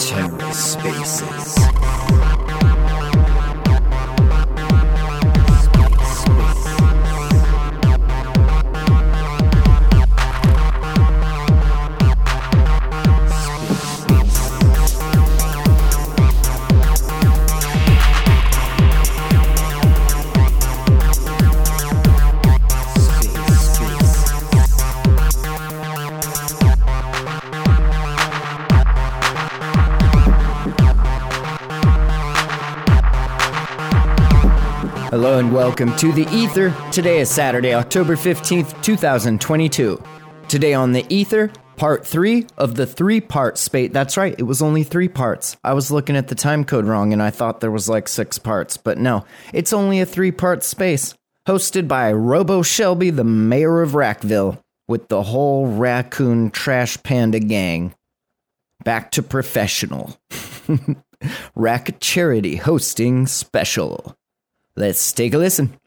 TerraSpaces. Hello and welcome to the Ether. Today is Saturday, October 15th, 2022. Today on the Ether, part three of the three part spate. That's right, it was only three parts. I was looking at the time code wrong and I thought there was like six parts, but no, it's only a three part space. Hosted by Robo Shelby, the mayor of RACville, with the whole raccoon trash panda gang. Back to professional. RAC Charity hosting special. Let's take a listen.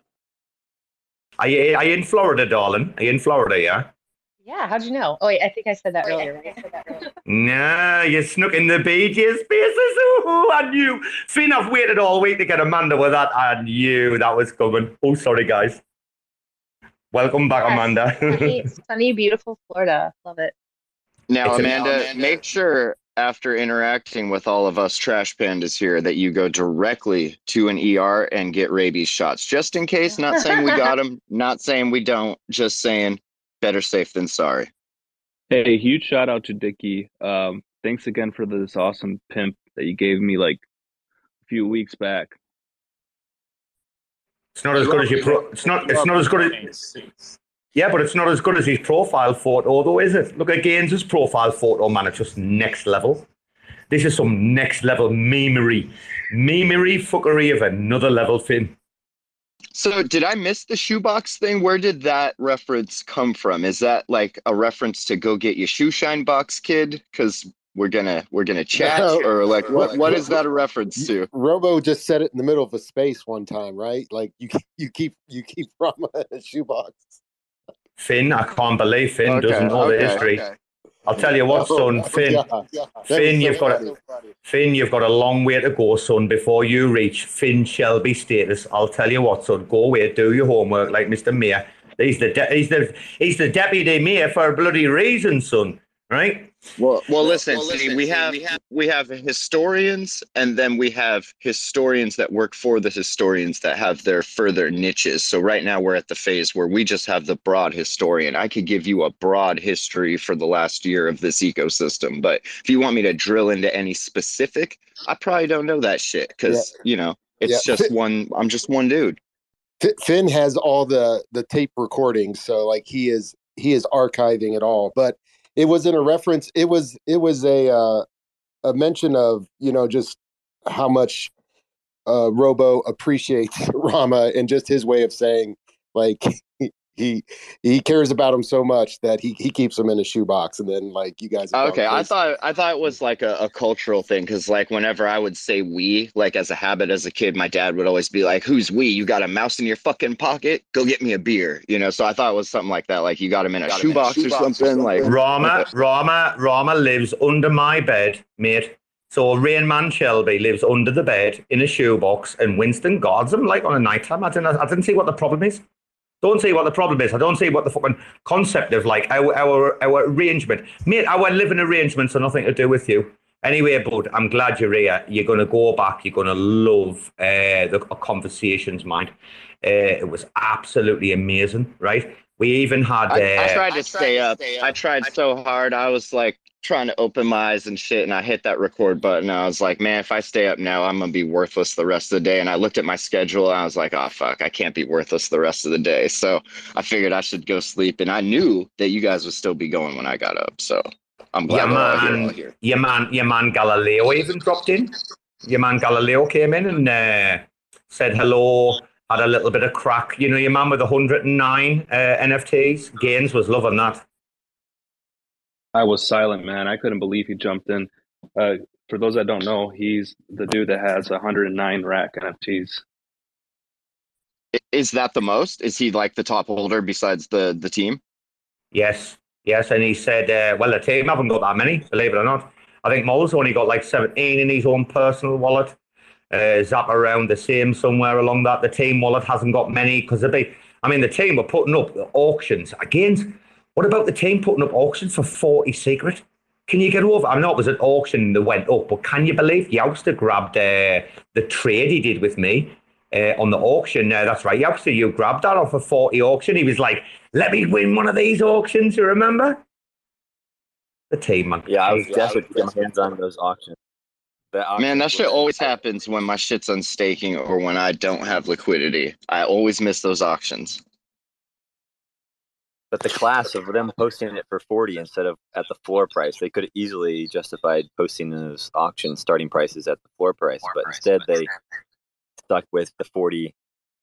Are you, are you in Florida, darling? Are you in Florida, yeah? Yeah, how'd you know? Oh wait, I think I said that earlier, right? Nah, you snuck in the BJ spaces. Ooh, I knew. Finn, I've waited all week to get Amanda with that. I knew that was coming. Oh, sorry, guys. Welcome back, Yes. Amanda. sunny, sunny, beautiful Florida. Love it. Now, It's a- Amanda, make sure after interacting with all of us trash pandas here that you go directly to an ER and get rabies shots, just in case. Not saying we got them, not saying we don't, just saying better safe than sorry. Hey, huge shout out to Dickie. Um, thanks again for this awesome pimp that you gave me like a few weeks back. it's not as good as your pro- it's not it's not as good as yeah, but it's not as good as his profile photo, though, is it? Look at Gaines's profile photo, man. It's just next level. This is some next level memery, memery fuckery of another level, Finn. So, did I miss the shoebox thing? Where did that reference come from? Is that like a reference to go get your shoe shine box, kid? Because we're gonna we're gonna chat, No. or like what what is that a reference to? Robo just said it in the middle of a space one time, right? Like you, you keep you keep Rarma in a shoebox. Finn, I can't believe Finn Okay, doesn't know the history. okay. I'll tell you what, son, Finn. yeah, yeah. Finn, you've got to, Finn, you've got a long way to go, son, before you reach Finn Shelby status. I'll tell you what, son, go away, do your homework like Mr. Mayor. He's the de- he's the he's the deputy mayor for a bloody reason, son. Right? Well, well, listen. well, see, listen, we see, have we have- we have historians, and then we have historians that work for the historians that have their further niches. So right now we're at the phase where we just have the broad historian. I could give you a broad history for the last year of this ecosystem, but if you want me to drill into any specific, I probably don't know that shit because you know it's Yeah. just one. I'm just one dude. Finn has all the the tape recordings, so like he is he is archiving it all. But it was in a reference. It was it was a uh, a mention of you know just how much uh, Robo appreciates Rarma and just his way of saying like he he cares about him so much that he he keeps him in a shoebox, and then like you guys. Oh, okay, I thought I thought it was like a, a cultural thing because like whenever I would say we, like as a habit as a kid, my dad would always be like, "Who's we? You got a mouse in your fucking pocket? Go get me a beer." You know, so I thought it was something like that. Like you got him in a Got him in a shoebox or shoebox or something. something. Like Rarma, Rarma, Rarma lives under my bed, mate. So Rain Man Shelby lives under the bed in a shoebox, and Winston guards him like on a night time. I didn't, I didn't see what the problem is. Don't say what the problem is. I don't say what the fucking concept of like our our our arrangement, mate. Our living arrangements are nothing to do with you. Anyway, bud, I'm glad you're here. You're gonna go back. You're gonna love uh, the conversations, mind. Uh, it was absolutely amazing, right? We even had. Uh, I, I tried I to tried stay to up. stay I tried I- so hard. I was like trying to open my eyes and shit, and I hit that record button. I was like, man, if I stay up now, I'm gonna be worthless the rest of the day. And I looked at my schedule, and I was like, oh fuck, I can't be worthless the rest of the day. So I figured I should go sleep, and I knew that you guys would still be going when I got up. So I'm glad Yeah, we're all here, all here. your man, your man Galileo even dropped in. Your man Galileo came in and uh, said hello. Had a little bit of crack. You know, your man with 109 uh, NFTs. Gaines was loving that. I was silent, man. I couldn't believe he jumped in. Uh, for those that don't know, he's the dude that has 109 rack NFTs. Is that the most? Is he like the top holder besides the the team? Yes, yes. And he said, uh, well, the team haven't got that many, believe it or not. I think Mole's only got like 17 in his own personal wallet. Uh, Zap around the same somewhere along that. The team wallet hasn't got many because they, I mean, the team were putting up auctions. Again, what about the team putting up auction for 40 secret? Can you get over? I know it was an auction that went up, but can you believe Youngster grabbed uh, the trade he did with me uh, on the auction? Uh, that's right, Youngster, you grabbed that off a 40 auction. He was like, let me win one of these auctions, you remember? The team, man. Yeah, I was desperate to get my hands on those auctions. The Man, that shit were- always happens when my shit's on staking or when I don't have liquidity. I always miss those auctions. But the class of them posting it for 40 instead of at the floor price, they could have easily justified posting those auction starting prices at the floor price. But instead, they stuck with the 40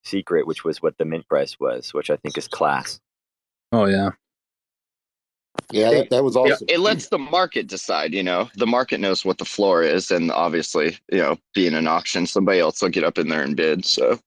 secret, which was what the mint price was, which I think is class. Oh yeah. Yeah, that, that was Yeah, awesome. it lets the market decide, you know. The market knows what the floor is, and obviously, you know, being an auction, somebody else will get up in there and bid. So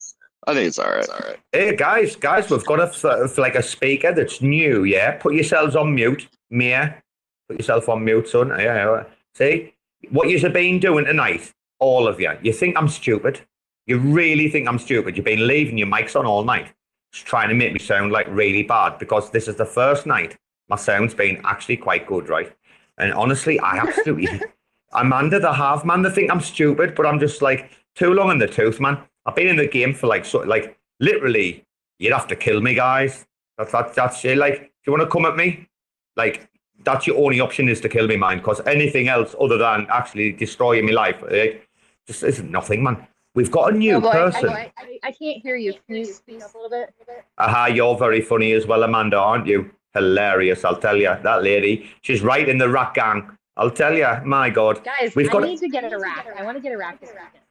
I think it's all right. All right. Hey guys, guys, we've got a like a speaker that's new. Yeah, put yourselves on mute, Mia. Put yourself on mute, son. Yeah, yeah. See what you've been doing tonight, all of you. You think I'm stupid? You really think I'm stupid? You've been leaving your mics on all night, just trying to make me sound like really bad because this is the first night my sound's been actually quite good, right? And honestly, I absolutely, under the half man. They think I'm stupid, but I'm just like too long in the tooth, man. I've been in the game for like, so, like literally, you'd have to kill me, guys. That's that's that's it. Like, do you want to come at me, like that's your only option is to kill me, man. Because anything else other than actually destroying my life, like, just is nothing, man. We've got a new person. I, I, I can't hear you. Can you speak up a little bit? Aha, you're very funny as well, Amanda, aren't you? Hilarious, I'll tell you. That lady, she's right in the rat gang. I'll tell you, my God. Guys, We've I got- need to get a rack. I want to get a rack this weekend.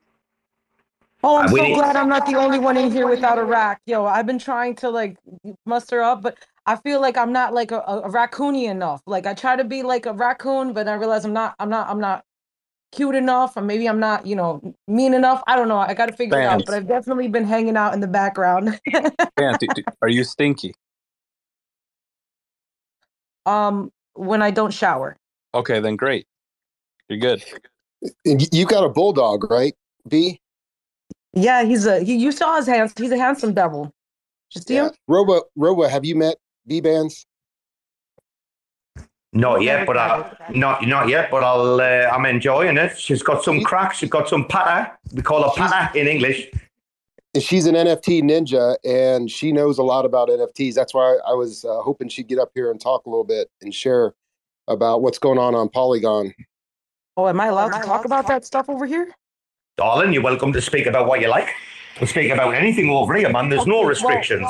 Oh, I'm Uh, so glad I'm not the only one in here without a rack. Yo, I've been trying to like muster up, but I feel like I'm not like a, a, a raccoony enough. Like I try to be like a raccoon, but I realize I'm not. I'm not. I'm not cute enough, or maybe I'm not. You know, mean enough. I don't know. I got to figure it out. But I've definitely been hanging out in the background. Man, d- d- are you stinky? um, when I don't shower. Okay, then great. You're good. You got a bulldog, right? B. Yeah, he's a. He, you saw his hands. He's a handsome devil. Just see him. Roba, Robo, have you met Bbandz? Not yet, but I, not not yet, but I'll. Uh, I'm enjoying it. She's got some cracks. She's got some patter. We call her patter in English. She's an NFT ninja, and she knows a lot about NFTs. That's why I was uh, hoping she'd get up here and talk a little bit and share about what's going on on Polygon. Oh, am I allowed to talk about that stuff over here? Darling, you're welcome to speak about what you like. We'll speak about anything over here, man. There's no Okay, well- restrictions.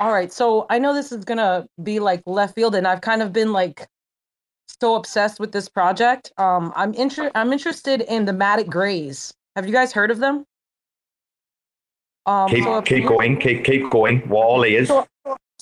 All right, so I know this is gonna be like left field, and I've kind of been like so obsessed with this project. Um, I'm inter- I'm interested in the Matic Grays. Have you guys heard of them? Um, keep so keep going. Keep keep going. What all is. So,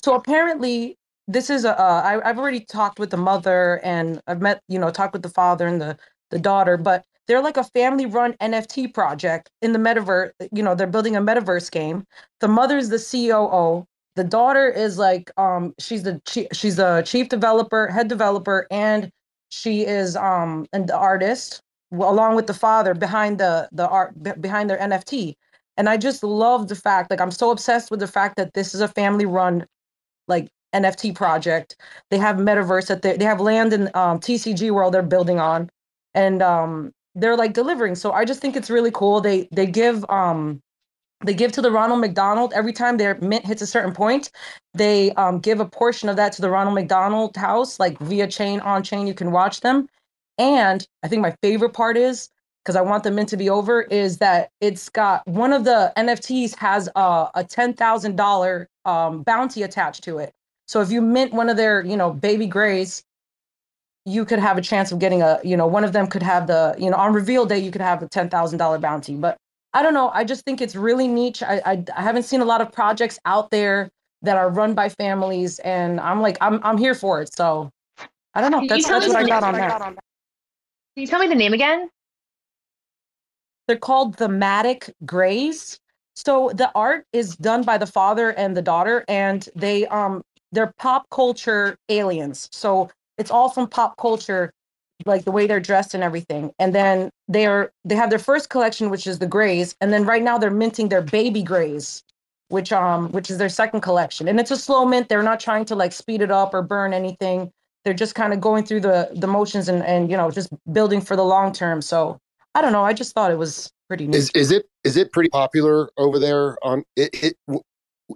so apparently, this is a. Uh, I, I've already talked with the mother, and I've met, you know, talked with the father and the the daughter, but they're like a family-run NFT project in the metaverse. You know, they're building a metaverse game. The mother's the COO. The daughter is like, um, she's the she's the chief developer, head developer, and she is um an the artist along with the father behind the the art be- behind their NFT. And I just love the fact, like, I'm so obsessed with the fact that this is a family run, like, NFT project. They have metaverse that they, they have land in um, TCG world they're building on, and um, they're like delivering. So I just think it's really cool. They they give um they give to the Ronald McDonald every time their mint hits a certain point. They um, give a portion of that to the Ronald McDonald House, like via chain on chain. You can watch them. And I think my favorite part is because I want the mint to be over is that it's got one of the NFTs has a, a ten thousand dollar um, bounty attached to it. So if you mint one of their, you know, baby grays, you could have a chance of getting a, you know, one of them could have the, you know, on reveal day you could have a ten thousand dollar bounty. But I don't know. I just think it's really niche. I, I I haven't seen a lot of projects out there that are run by families, and I'm like, I'm I'm here for it. So I don't know. That's that's what I got on that. Can you tell me the name again? They're called the Matic Grays. So the art is done by the father and the daughter, and they um they're pop culture aliens. So it's all from pop culture, like the way they're dressed and everything. And then they're they have their first collection, which is the grays, and then right now they're minting their baby grays, which um which is their second collection. And it's a slow mint. They're not trying to like speed it up or burn anything. They're just kind of going through the the motions and and you know just building for the long term. So I don't know. I just thought it was pretty neat. Is is it is it pretty popular over there on it? it w-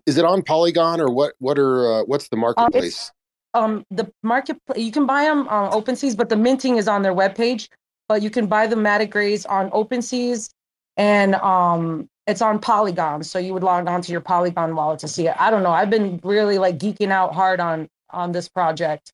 is it on Polygon or what? What are uh, what's the marketplace? Um the market you can buy them on OpenSeas, but the minting is on their webpage. But you can buy the Matic Grays on OpenSeas and um it's on Polygon. So you would log on to your Polygon wallet to see it. I don't know. I've been really like geeking out hard on on this project.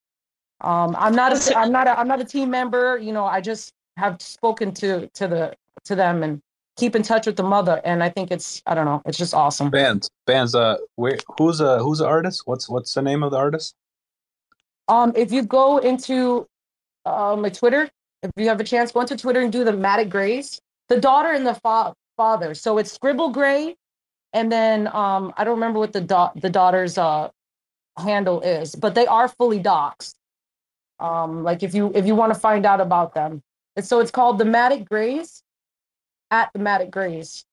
Um I'm not a I'm not a I'm not a team member. You know, I just have spoken to to the to them and keep in touch with the mother. And I think it's I don't know, it's just awesome. Bands, bands. Uh, where? Who's uh who's the artist? What's what's the name of the artist? Um, if you go into uh, my Twitter, if you have a chance, go into Twitter and do the Matic Grays, the daughter and the fa- father. So it's Scribble Gray, and then um, I don't remember what the da- the daughter's uh handle is, but they are fully doxed. Um, like if you if you want to find out about them, and so it's called the Matic Grays at the Matic Grays.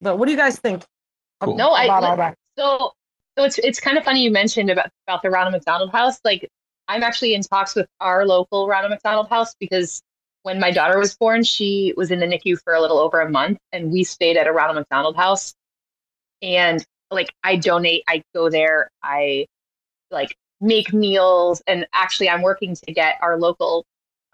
But what do you guys think Cool. No, I about all that? so so it's it's kind of funny you mentioned about about the Ronald McDonald House. Like I'm actually in talks with our local Ronald McDonald House because when my daughter was born, she was in the NICU for a little over a month, and we stayed at a Ronald McDonald House. And like I donate, I go there, I like make meals, and actually I'm working to get our local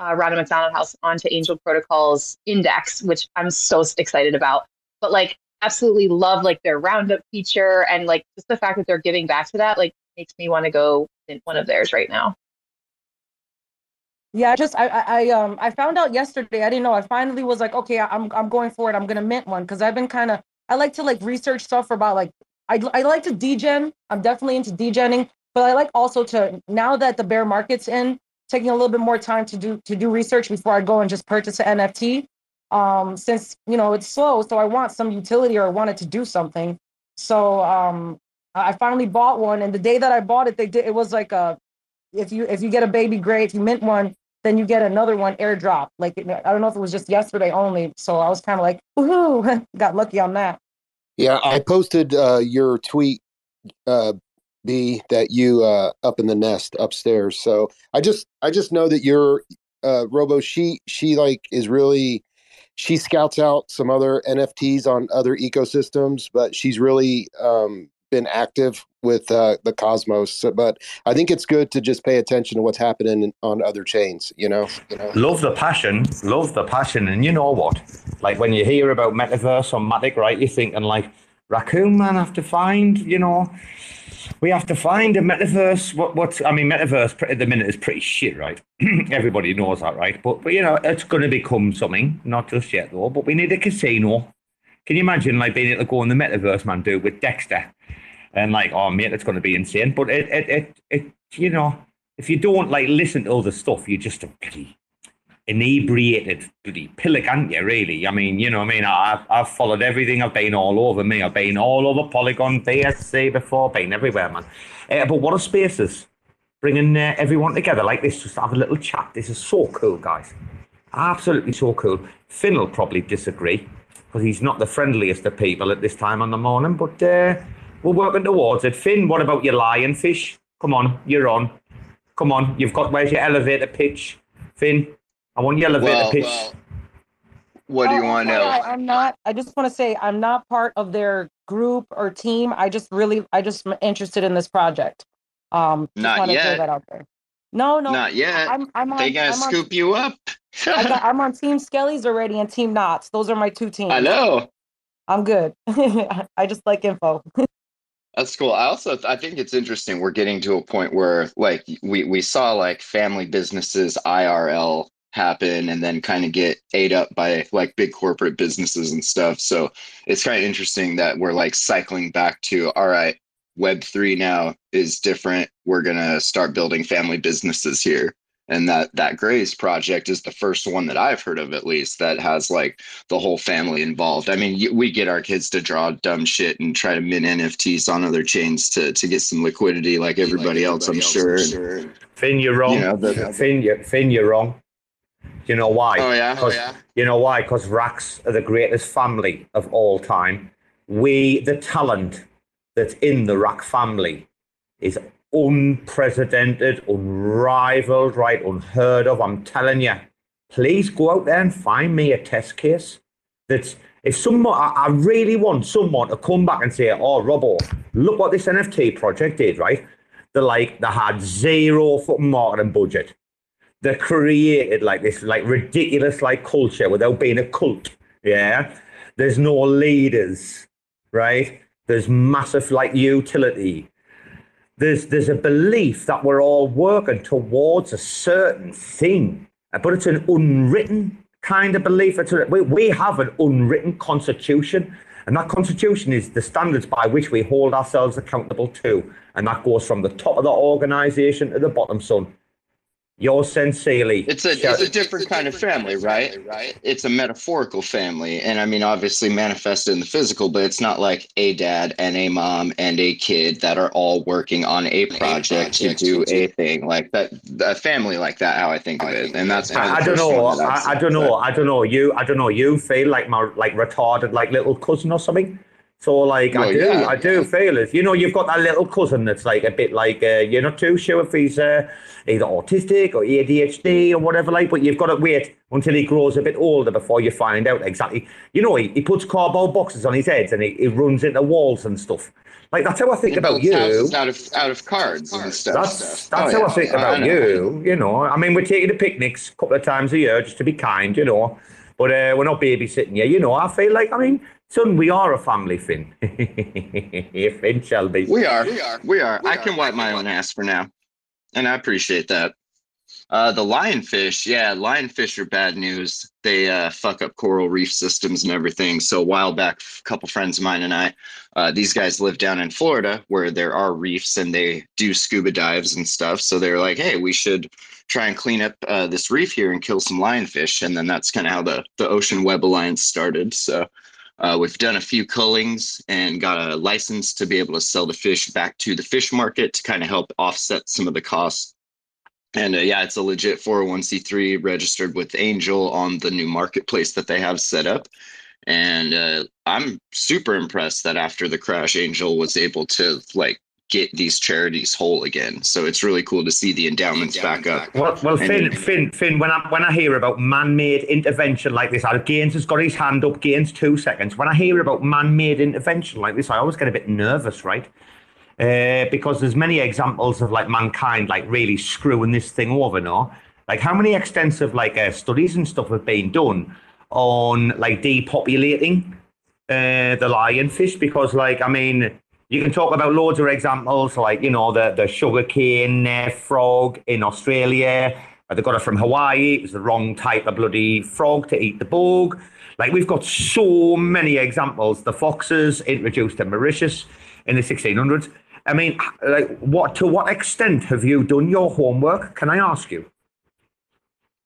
uh, Ronald McDonald House onto Angel Protocol's index, which I'm so excited about. But like absolutely love like their roundup feature and like just the fact that they're giving back to that like makes me want to go in one of theirs right now. Yeah, just I, I I um I found out yesterday. I didn't know. I finally was like, okay, I'm I'm going for it. I'm gonna mint one because I've been kind of I like to like research stuff about like I I like to degen. I'm definitely into degenning, but I like also to now that the bear market's in, taking a little bit more time to do to do research before I go and just purchase an NFT. Um, since you know it's slow, so I want some utility or I wanted to do something. So um, I finally bought one, and the day that I bought it, they did it was like a if you if you get a baby gray, if you mint one, then you get another one airdrop. Like I don't know if it was just yesterday only, so I was kind of like, woohoo, got lucky on that. Yeah, I posted uh, your tweet, uh, B, that you uh, up in the nest upstairs. So I just I just know that you're uh, Robo. She she like is really she scouts out some other NFTs on other ecosystems, but she's really um, been active with uh, the Cosmos. So, but I think it's good to just pay attention to what's happening on other chains. You know, you know. Love the passion, love the passion, and you know what? Like when you hear about metaverse or Matic, right? You're thinking like, raccoon man have to find, you know, we have to find a metaverse. What? What's? I mean, metaverse at the minute is pretty shit, right? Everybody knows that, right? But but you know, it's going to become something. Not just yet though. But we need a casino. Can you imagine like being able to go in the metaverse, man, do with Dexter? and like, oh mate, it's going to be insane. But it, it, it, it, you know, if you don't like listen to all the stuff, you're just a bloody inebriated bloody pillock, aren't you? Really? I mean, you know, I mean, I've I've followed everything. I've been all over me. I've been all over Polygon, BSC before, been everywhere, man. Uh, but what a spaces bringing uh, everyone together like this, just have a little chat. This is so cool, guys. Absolutely so cool. Finn will probably disagree because he's not the friendliest of people at this time on the morning, but uh, we're working towards it. Finn, what about your lionfish? Come on, you're on. Come on, you've got where's your elevator pitch? Finn, I want your elevator Well, pitch. well, what do you Oh, want to FYI, know? I'm not. I just want to say I'm not part of their group or team. I just really, I just am interested in this project. Um, just Not wanna yet. that out there. No, no, Not yet. I'm, I'm on. They gonna I'm on, scoop you up. I got, I'm on Team Skelly's already and Team Knots. Those are my two teams. I know. I'm good. I just like info. That's cool. I also I think it's interesting. We're getting to a point where like we we saw like family businesses IRL happen and then kind of get ate up by like big corporate businesses and stuff. So it's kind of interesting that we're like cycling back to all right, web 3 now is different. We're going to start building family businesses here. And that that Grays project is the first one that I've heard of, at least, that has like the whole family involved. I mean, we get our kids to draw dumb shit and try to mint NFTs on other chains to to get some liquidity, like everybody else, I'm sure. And, Finn, you're wrong. You know, the- Finn, you, Finn, you're wrong. You know why? Oh, yeah? Oh, yeah? You know why? Because Racks are the greatest family of all time. We, the talent that's in the Rack family, is unprecedented, unrivaled, right? Unheard of. I'm telling you. Please go out there and find me a test case. That's if someone, I, I really want someone to come back and say, "Oh, Robbo, look what this NFT project did." Right? They're like they had zero fucking marketing budget they created like this like ridiculous like culture without being a cult yeah? There's no leaders right? There's massive like utility. There's there's a belief that we're all working towards a certain thing but it's an unwritten kind of belief. It's a, we, we have an unwritten constitution and that constitution is the standards by which we hold ourselves accountable to and that goes from the top of the organization to the bottom son yours sincerely It's a it's a different kind of family, right? Right. It's a metaphorical family, and I mean, obviously manifested in the physical, but it's not like a dad and a mom and a kid that are all working on a project to do a thing like that. A family like that, how I think of it, and that's kind of I, I don't know. I've I, I don't know. I don't know. You. I don't know. You feel like my like retarded like little cousin or something. So like I do. yeah, I do feel it. You know, you've got that little cousin that's like a bit like uh, you're not too sure if he's uh, either autistic or ADHD or whatever. Like, but you've got to wait until he grows a bit older before you find out exactly. You know, he, he puts cardboard boxes on his head and he, he runs into walls and stuff. Like that's how I think He about you. out of out of cards and stuff. That's that's Oh, how yeah. I think I about know. you. You know, I mean, we're taking the picnics a couple of times a year just to be kind, you know. But uh, we're not babysitting you, you know. I feel like, I mean, son, we are a family, Finn. Finn Shelby. We are. We are. We are. I can wipe my own ass for now. And I appreciate that. Uh, the lionfish, yeah, lionfish are bad news. They uh, fuck up coral reef systems and everything. So a while back, a couple friends of mine and I, uh, these guys live down in Florida where there are reefs and they do scuba dives and stuff. So they're like, hey, we should try and clean up uh, this reef here and kill some lionfish. And then that's kind of how the the Ocean Web Alliance started. So uh, we've done a few cullings and got a license to be able to sell the fish back to the fish market to kind of help offset some of the costs. And uh, yeah, it's a legit 401c3 registered with Angel on the new marketplace that they have set up. And uh, I'm super impressed that after the crash, Angel was able to like get these charities whole again. So it's really cool to see the endowments back up. Well, well, And- Finn, Finn, Finn. When I when I hear about man-made intervention like this, uh, Gaines has got his hand up. Gaines, two seconds. When I hear about man-made intervention like this, I always get a bit nervous, right? Uh, because there's many examples of like mankind like really screwing this thing over. No, like how many extensive like uh, studies and stuff have been done on like depopulating uh, the lionfish because like I mean you can talk about loads of examples like you know the the sugarcane uh, frog in Australia. Uh, they got it from Hawaii. It was the wrong type of bloody frog to eat the bug like we've got so many examples. The foxes introduced to Mauritius in the 1600s I mean like what to what extent have you done your homework? Can I ask you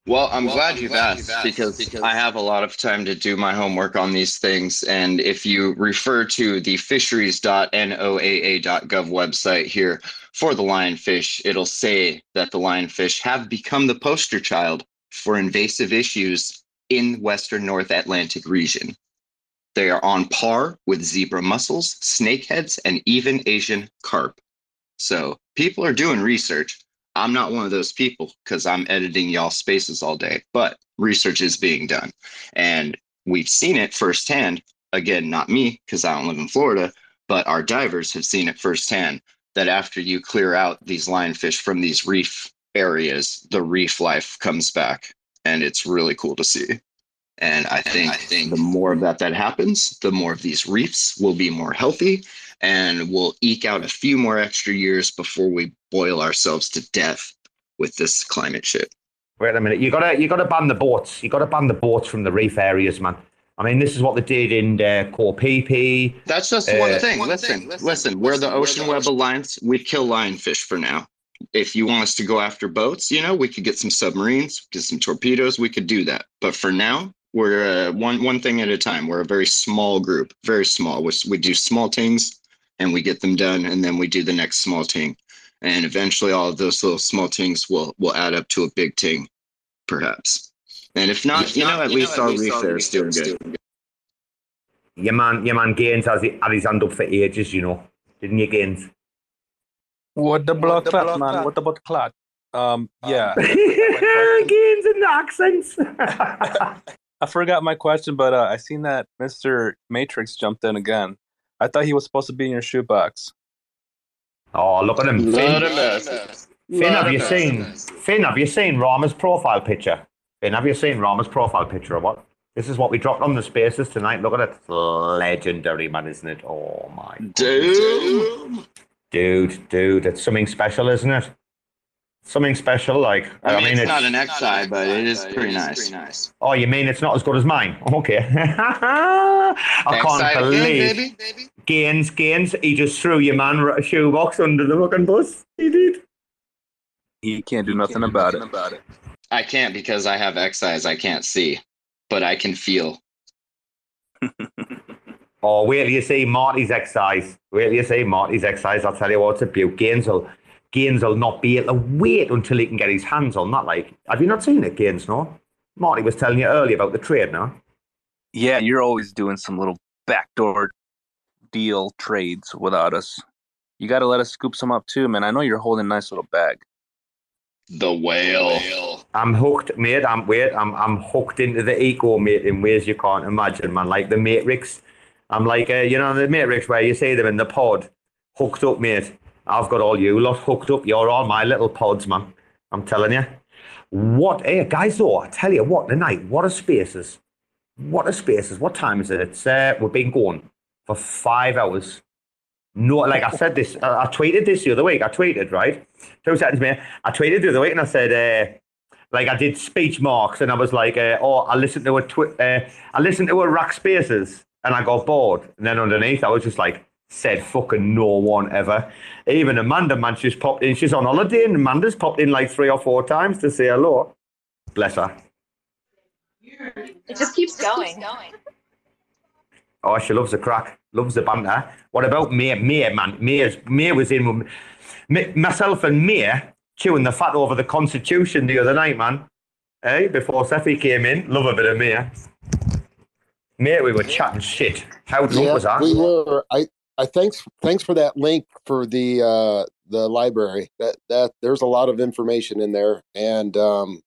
Well, I'm glad you've asked because I have a lot of time to do my homework on these things. And if you refer to the fisheries.noaa.gov website here for the lionfish, it'll say that the lionfish have become the poster child for invasive issues in Western North Atlantic region. They are on par with zebra mussels, snakeheads, and even Asian carp. So people are doing research. I'm not one of those people because I'm editing y'all spaces all day, but research is being done. And we've seen it firsthand. Again, not me because I don't live in Florida, but our divers have seen it firsthand that after you clear out these lionfish from these reef areas, the reef life comes back. And it's really cool to see. And I think, I think the more of that that happens, the more of these reefs will be more healthy and we'll eke out a few more extra years before we boil ourselves to death with this climate shit. Wait a minute. You gotta you gotta ban the boats. You gotta ban the boats from the reef areas, man. I mean, this is what they did in uh, Kopipi. That's just Uh, one thing. Listen, listen. We're the Ocean Web Alliance. We kill lionfish for now. If you want us to go after boats, you know, we could get some submarines, get some torpedoes. We could do that. But for now, we're uh, one one thing at a time. We're a very small group, very small. We, we do small things and we get them done, and then we do the next small thing, and eventually all of those little small things will will add up to a big thing, perhaps. And if not, if you know, at you least know, our reef there is doing good. Your man, your man Gaines has had his hand up for ages, you know, didn't you, Gaines? What the blood clot, man? What about clot? Um, yeah. Gaines and the accents. I forgot my question, but uh, I seen that Mr. Matrix jumped in again. I thought he was supposed to be in your shoebox. Oh, look at him. Finn, Finn have you seen Finn, have you seen Rarma's profile picture? Finn, have you seen Rarma's profile picture or what? This is what we dropped on the spaces tonight. Look at it. It's legendary, man, isn't it? Oh my dude. Dude, dude, it's something special, isn't it? Something special? Like I mean, I mean it's, it's, not an XI, but it is pretty nice. Oh, you mean it's not as good as mine? Okay. I can't believe Gaines, Gaines. He just threw your man a shoebox under the fucking bus. He did. He can't do nothing, can't about, do nothing it. about it. I can't because I have XIs. I can't see, but I can feel. oh, wait till you see Marty's XIs. Wait till you see Marty's XIs. I'll tell you what's a beaut. Gaines will Gaines will not be able to wait until he can get his hands on that. Like, have you not seen it, Gaines? No. Marty was telling you earlier about the trade, no? Yeah, you're always doing some little backdoor deal trades without us. You got to let us scoop some up too, man. I know you're holding a nice little bag. The whale. I'm hooked, mate. I'm wait. I'm I'm hooked into the eco, mate, in ways you can't imagine, man. Like the Matrix. I'm like, uh, you know, the Matrix where you see them in the pod, hooked up, mate. I've got all you lot hooked up. You're all my little pods, man. I'm telling you. What, hey, guys, though, I tell you what, tonight, what are spaces? What are spaces? What time is it? It's, uh, we've been going for five hours. No, like I said this, I, I tweeted this the other week. I tweeted, right? Two seconds, mate. I tweeted the other week and I said, uh, like I did speech marks and I was like, uh, oh, I listened to a twi- uh, I listened to a rack spaces and I got bored. And then underneath, I was just like, said fucking no one ever. Even Amanda, man, she's popped in. She's on holiday, and Amanda's popped in like three or four times to say hello. Bless her. It just keeps going. Oh, she loves the crack, loves the banter. What about May? May, man, May, May was in with me, myself and May chewing the fat over the Constitution the other night, man. Hey, before Cephii came in, love a bit of May. Mate, we were chatting shit. How drunk yeah, was that? We were. I I thanks thanks for that link for the uh, the library. That that there's a lot of information in there, and um,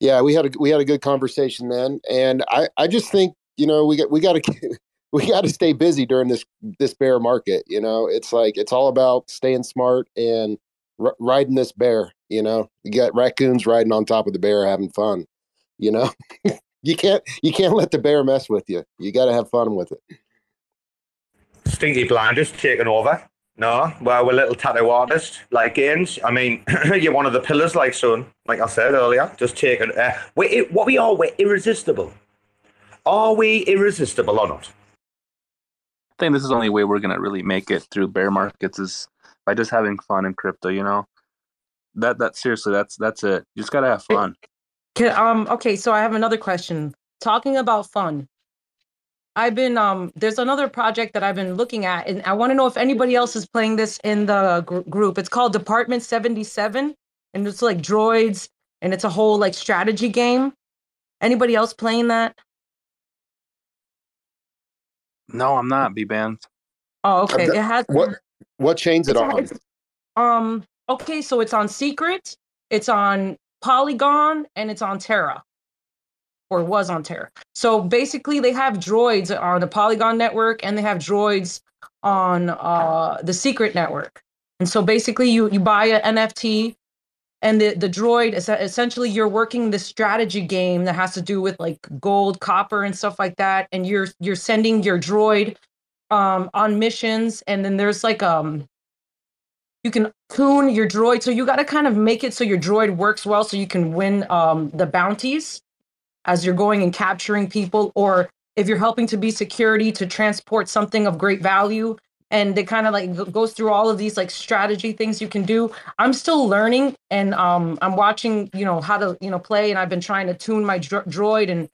yeah, we had a we had a good conversation then. And I I just think you know we got we got to we got to stay busy during this this bear market. You know, it's like it's all about staying smart and r- riding this bear. You know, you got raccoons riding on top of the bear having fun. You know, you can't you can't let the bear mess with you. You got to have fun with it. Stinky Blinders taking over. No, well, we're little tattoo artists like Gaines. I mean, you're one of the pillars, like son, like I said earlier. Just taking. Uh, we what we are, we're irresistible. Are we irresistible or not? I think this is the only way we're gonna really make it through bear markets is by just having fun in crypto. You know, that that seriously, that's that's it. You just gotta have fun. Can, um. Okay, so I have another question. Talking about fun, I've been um there's another project that I've been looking at and I want to know if anybody else is playing this in the gr- group. It's called Department 77 and it's like droids and it's a whole like strategy game. Anybody else playing that? No, I'm not B band. Oh, okay. It has what what chains it on? Um okay, so it's on Secret, it's on Polygon and it's on Terra or was on Terra. So basically, they have droids on the Polygon network and they have droids on uh, the Secret network. And so basically, you you buy an NFT, and the the droid is essentially you're working the strategy game that has to do with like gold, copper, and stuff like that. And you're you're sending your droid um, on missions, and then there's like um you can tune your droid so you got to kind of make it so your droid works well so you can win um, the bounties as you're going and capturing people, or if you're helping to be security to transport something of great value, and they kind of like goes through all of these like strategy things you can do. I'm still learning, and um, I'm watching, you know, how to you know play, and I've been trying to tune my dro- droid, and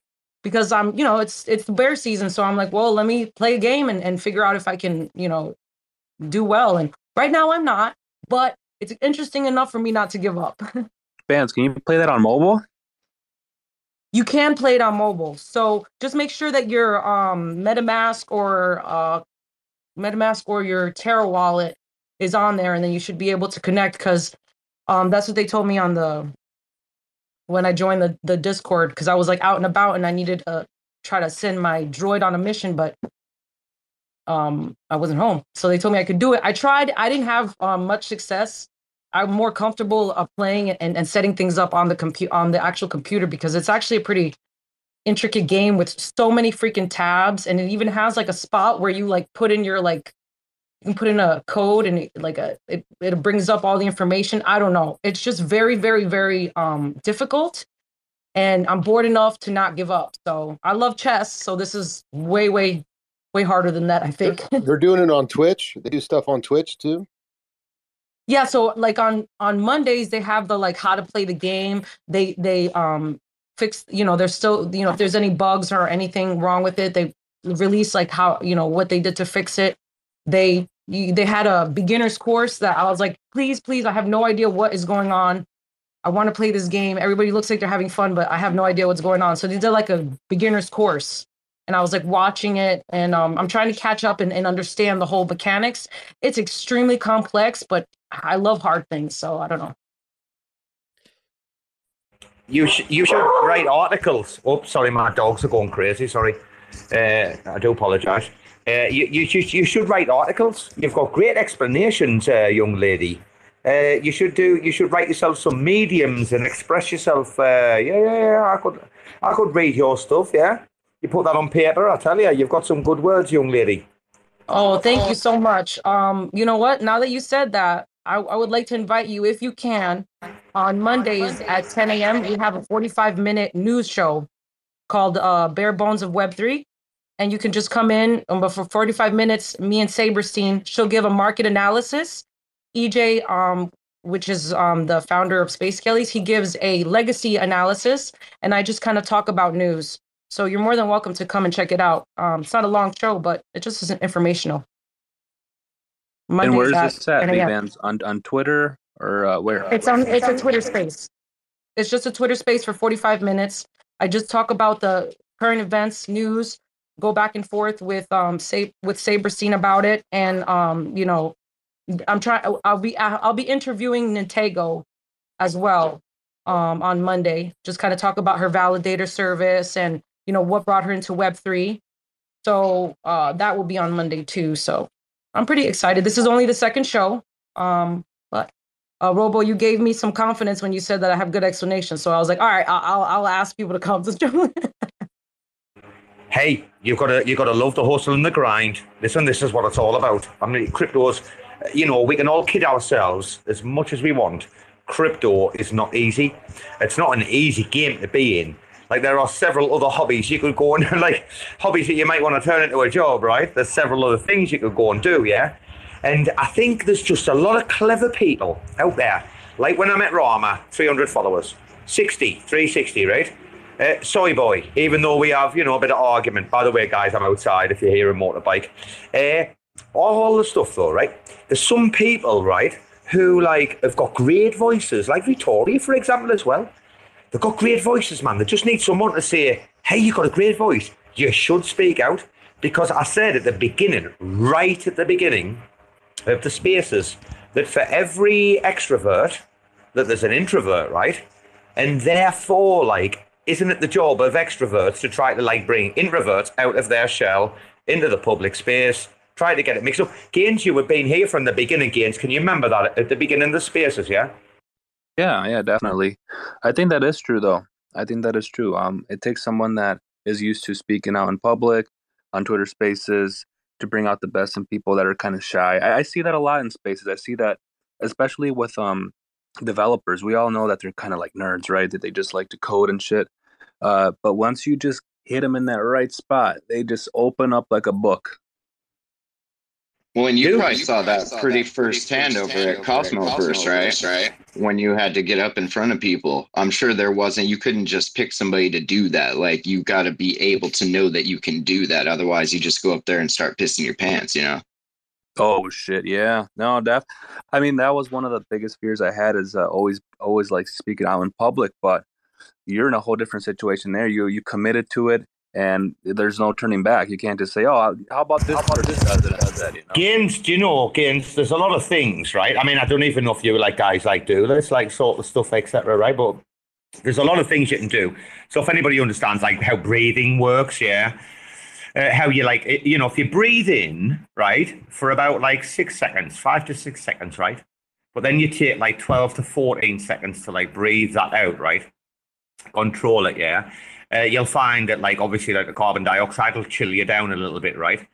because I'm, you know, it's it's the bear season, so I'm like, well, let me play a game and and figure out if I can, you know, do well. And right now I'm not, but it's interesting enough for me not to give up. Bands, can you play that on mobile? You can play it on mobile. So just make sure that your um, MetaMask or uh, MetaMask or your Terra wallet is on there, and then you should be able to connect because um, that's what they told me on the when I joined the the Discord because I was like out and about and I needed to try to send my droid on a mission, but um, I wasn't home. So they told me I could do it. I tried. I didn't have um, much success. I'm more comfortable uh, playing and, and setting things up on the compute on the actual computer because it's actually a pretty intricate game with so many freaking tabs and it even has like a spot where you like put in your like you can put in a code and it, like a it, it brings up all the information i don't know it's just very very very um difficult and i'm bored enough to not give up so i love chess so this is way way way harder than that i think They're doing it on Twitch. They do stuff on Twitch too. Yeah so like on on mondays they have the like how to play the game. They they um fix you know there's still you know if there's any bugs or anything wrong with it they release like how you know what they did to fix it. They they had a beginners course that i was like please please i have no idea what is going on. I want to play this game. Everybody looks like they're having fun but i have no idea what's going on. So they did like a beginners course and i was like watching it and um, i'm trying to catch up and, and understand the whole mechanics. It's extremely complex but i love hard things so i don't know You sh- you should write articles. Oh, sorry, my dogs are going crazy. Sorry, uh, I do apologise. Uh, you, you should you should write articles. You've got great explanations, uh, young lady. Uh, you should do. You should write yourself some mediums and express yourself. Uh, yeah, yeah, yeah. I could I could read your stuff. Yeah, you put that on paper. I tell you, you've got some good words, young lady. Oh, thank you so much. Um, you know what? Now that you said that, I, I would like to invite you, if you can, on Mondays at 10 a.m. We have a 45 minute news show called uh, Bare Bones of Web3. And you can just come in, um, but for 45 minutes, me and Saberstein, she'll give a market analysis. EJ, um, which is um, the founder of Space Kellys, he gives a legacy analysis. And I just kind of talk about news. So you're more than welcome to come and check it out. Um, it's not a long show, but it just isn't informational. And where's this at, 10 Big On on Twitter or uh, where? It's on. It's a Twitter space. It's just a Twitter space for 45 minutes. I just talk about the current events, news, go back and forth with um say with Saberstein about it, and um you know, I'm trying. I'll be I'll be interviewing Nintendo as well um on Monday. Just kind of talk about her validator service and you know what brought her into Web three. So uh, that will be on Monday too. So I'm pretty excited. This is only the second show. Um, but uh, Robo, you gave me some confidence when you said that I have good explanations. So I was like, all right, I'll I'll, I'll ask people to come to show. hey, you've got to you've got to love the hustle and the grind. Listen, this is what it's all about. I mean, crypto's, you know, we can all kid ourselves as much as we want. Crypto is not easy. It's not an easy game to be in. Like there are several other hobbies you could go and like hobbies that you might want to turn into a job, right? There's several other things you could go and do, yeah. And I think there's just a lot of clever people out there. Like when I met Rarma, 300 followers, 60, 360, right? Uh, soy boy, even though we have, you know, a bit of argument. By the way, guys, I'm outside if you hear a motorbike. Uh, all the stuff, though, right? There's some people, right, who, like, have got great voices, like Victoria, for example, as well. They've got great voices, man. They just need someone to say, hey, you've got a great voice. You should speak out. Because I said at the beginning, right at the beginning of the spaces, that for every extrovert, that there's an introvert, right? And therefore, like, isn't it the job of extroverts to try to like bring introverts out of their shell into the public space, try to get it mixed up? Gaines, you have been here from the beginning, Gaines. Can you remember that at the beginning of the spaces, yeah? Yeah, yeah, definitely. I think that is true, though. I think that is true. Um, it takes someone that is used to speaking out in public, on Twitter Spaces, to bring out the best in people that are kind of shy. I, I see that a lot in Spaces. I see that, especially with um developers. We all know that they're kind of like nerds, right? That they just like to code and shit. Uh, but once you just hit them in that right spot, they just open up like a book. Well, and you Dude. probably saw that pretty firsthand over at Cosmoverse, right? Right. When you had to get up in front of people, I'm sure there wasn't. You couldn't just pick somebody to do that. Like you got to be able to know that you can do that. Otherwise, you just go up there and start pissing your pants. You know. Oh shit, yeah. No, def. I mean, that was one of the biggest fears I had is uh, always, always like speaking out in public. But you're in a whole different situation there. You you committed to it, and there's no turning back. You can't just say, "Oh, how about this?" How about this does it? Does that? You know? Games, do you know, games, there's a lot of things, right? I mean, I don't even know if you like guys like do this, like sort of stuff, etc., right? But there's a lot of things you can do. So if anybody understands like how breathing works, yeah, uh, how you like, it- you know, if you breathe in, right, for about like six seconds, five to six seconds, right? But then you take like 12 to 14 seconds to like breathe that out, right? Control it, yeah. Uh, you'll find that like obviously like the carbon dioxide will chill you down a little bit, right?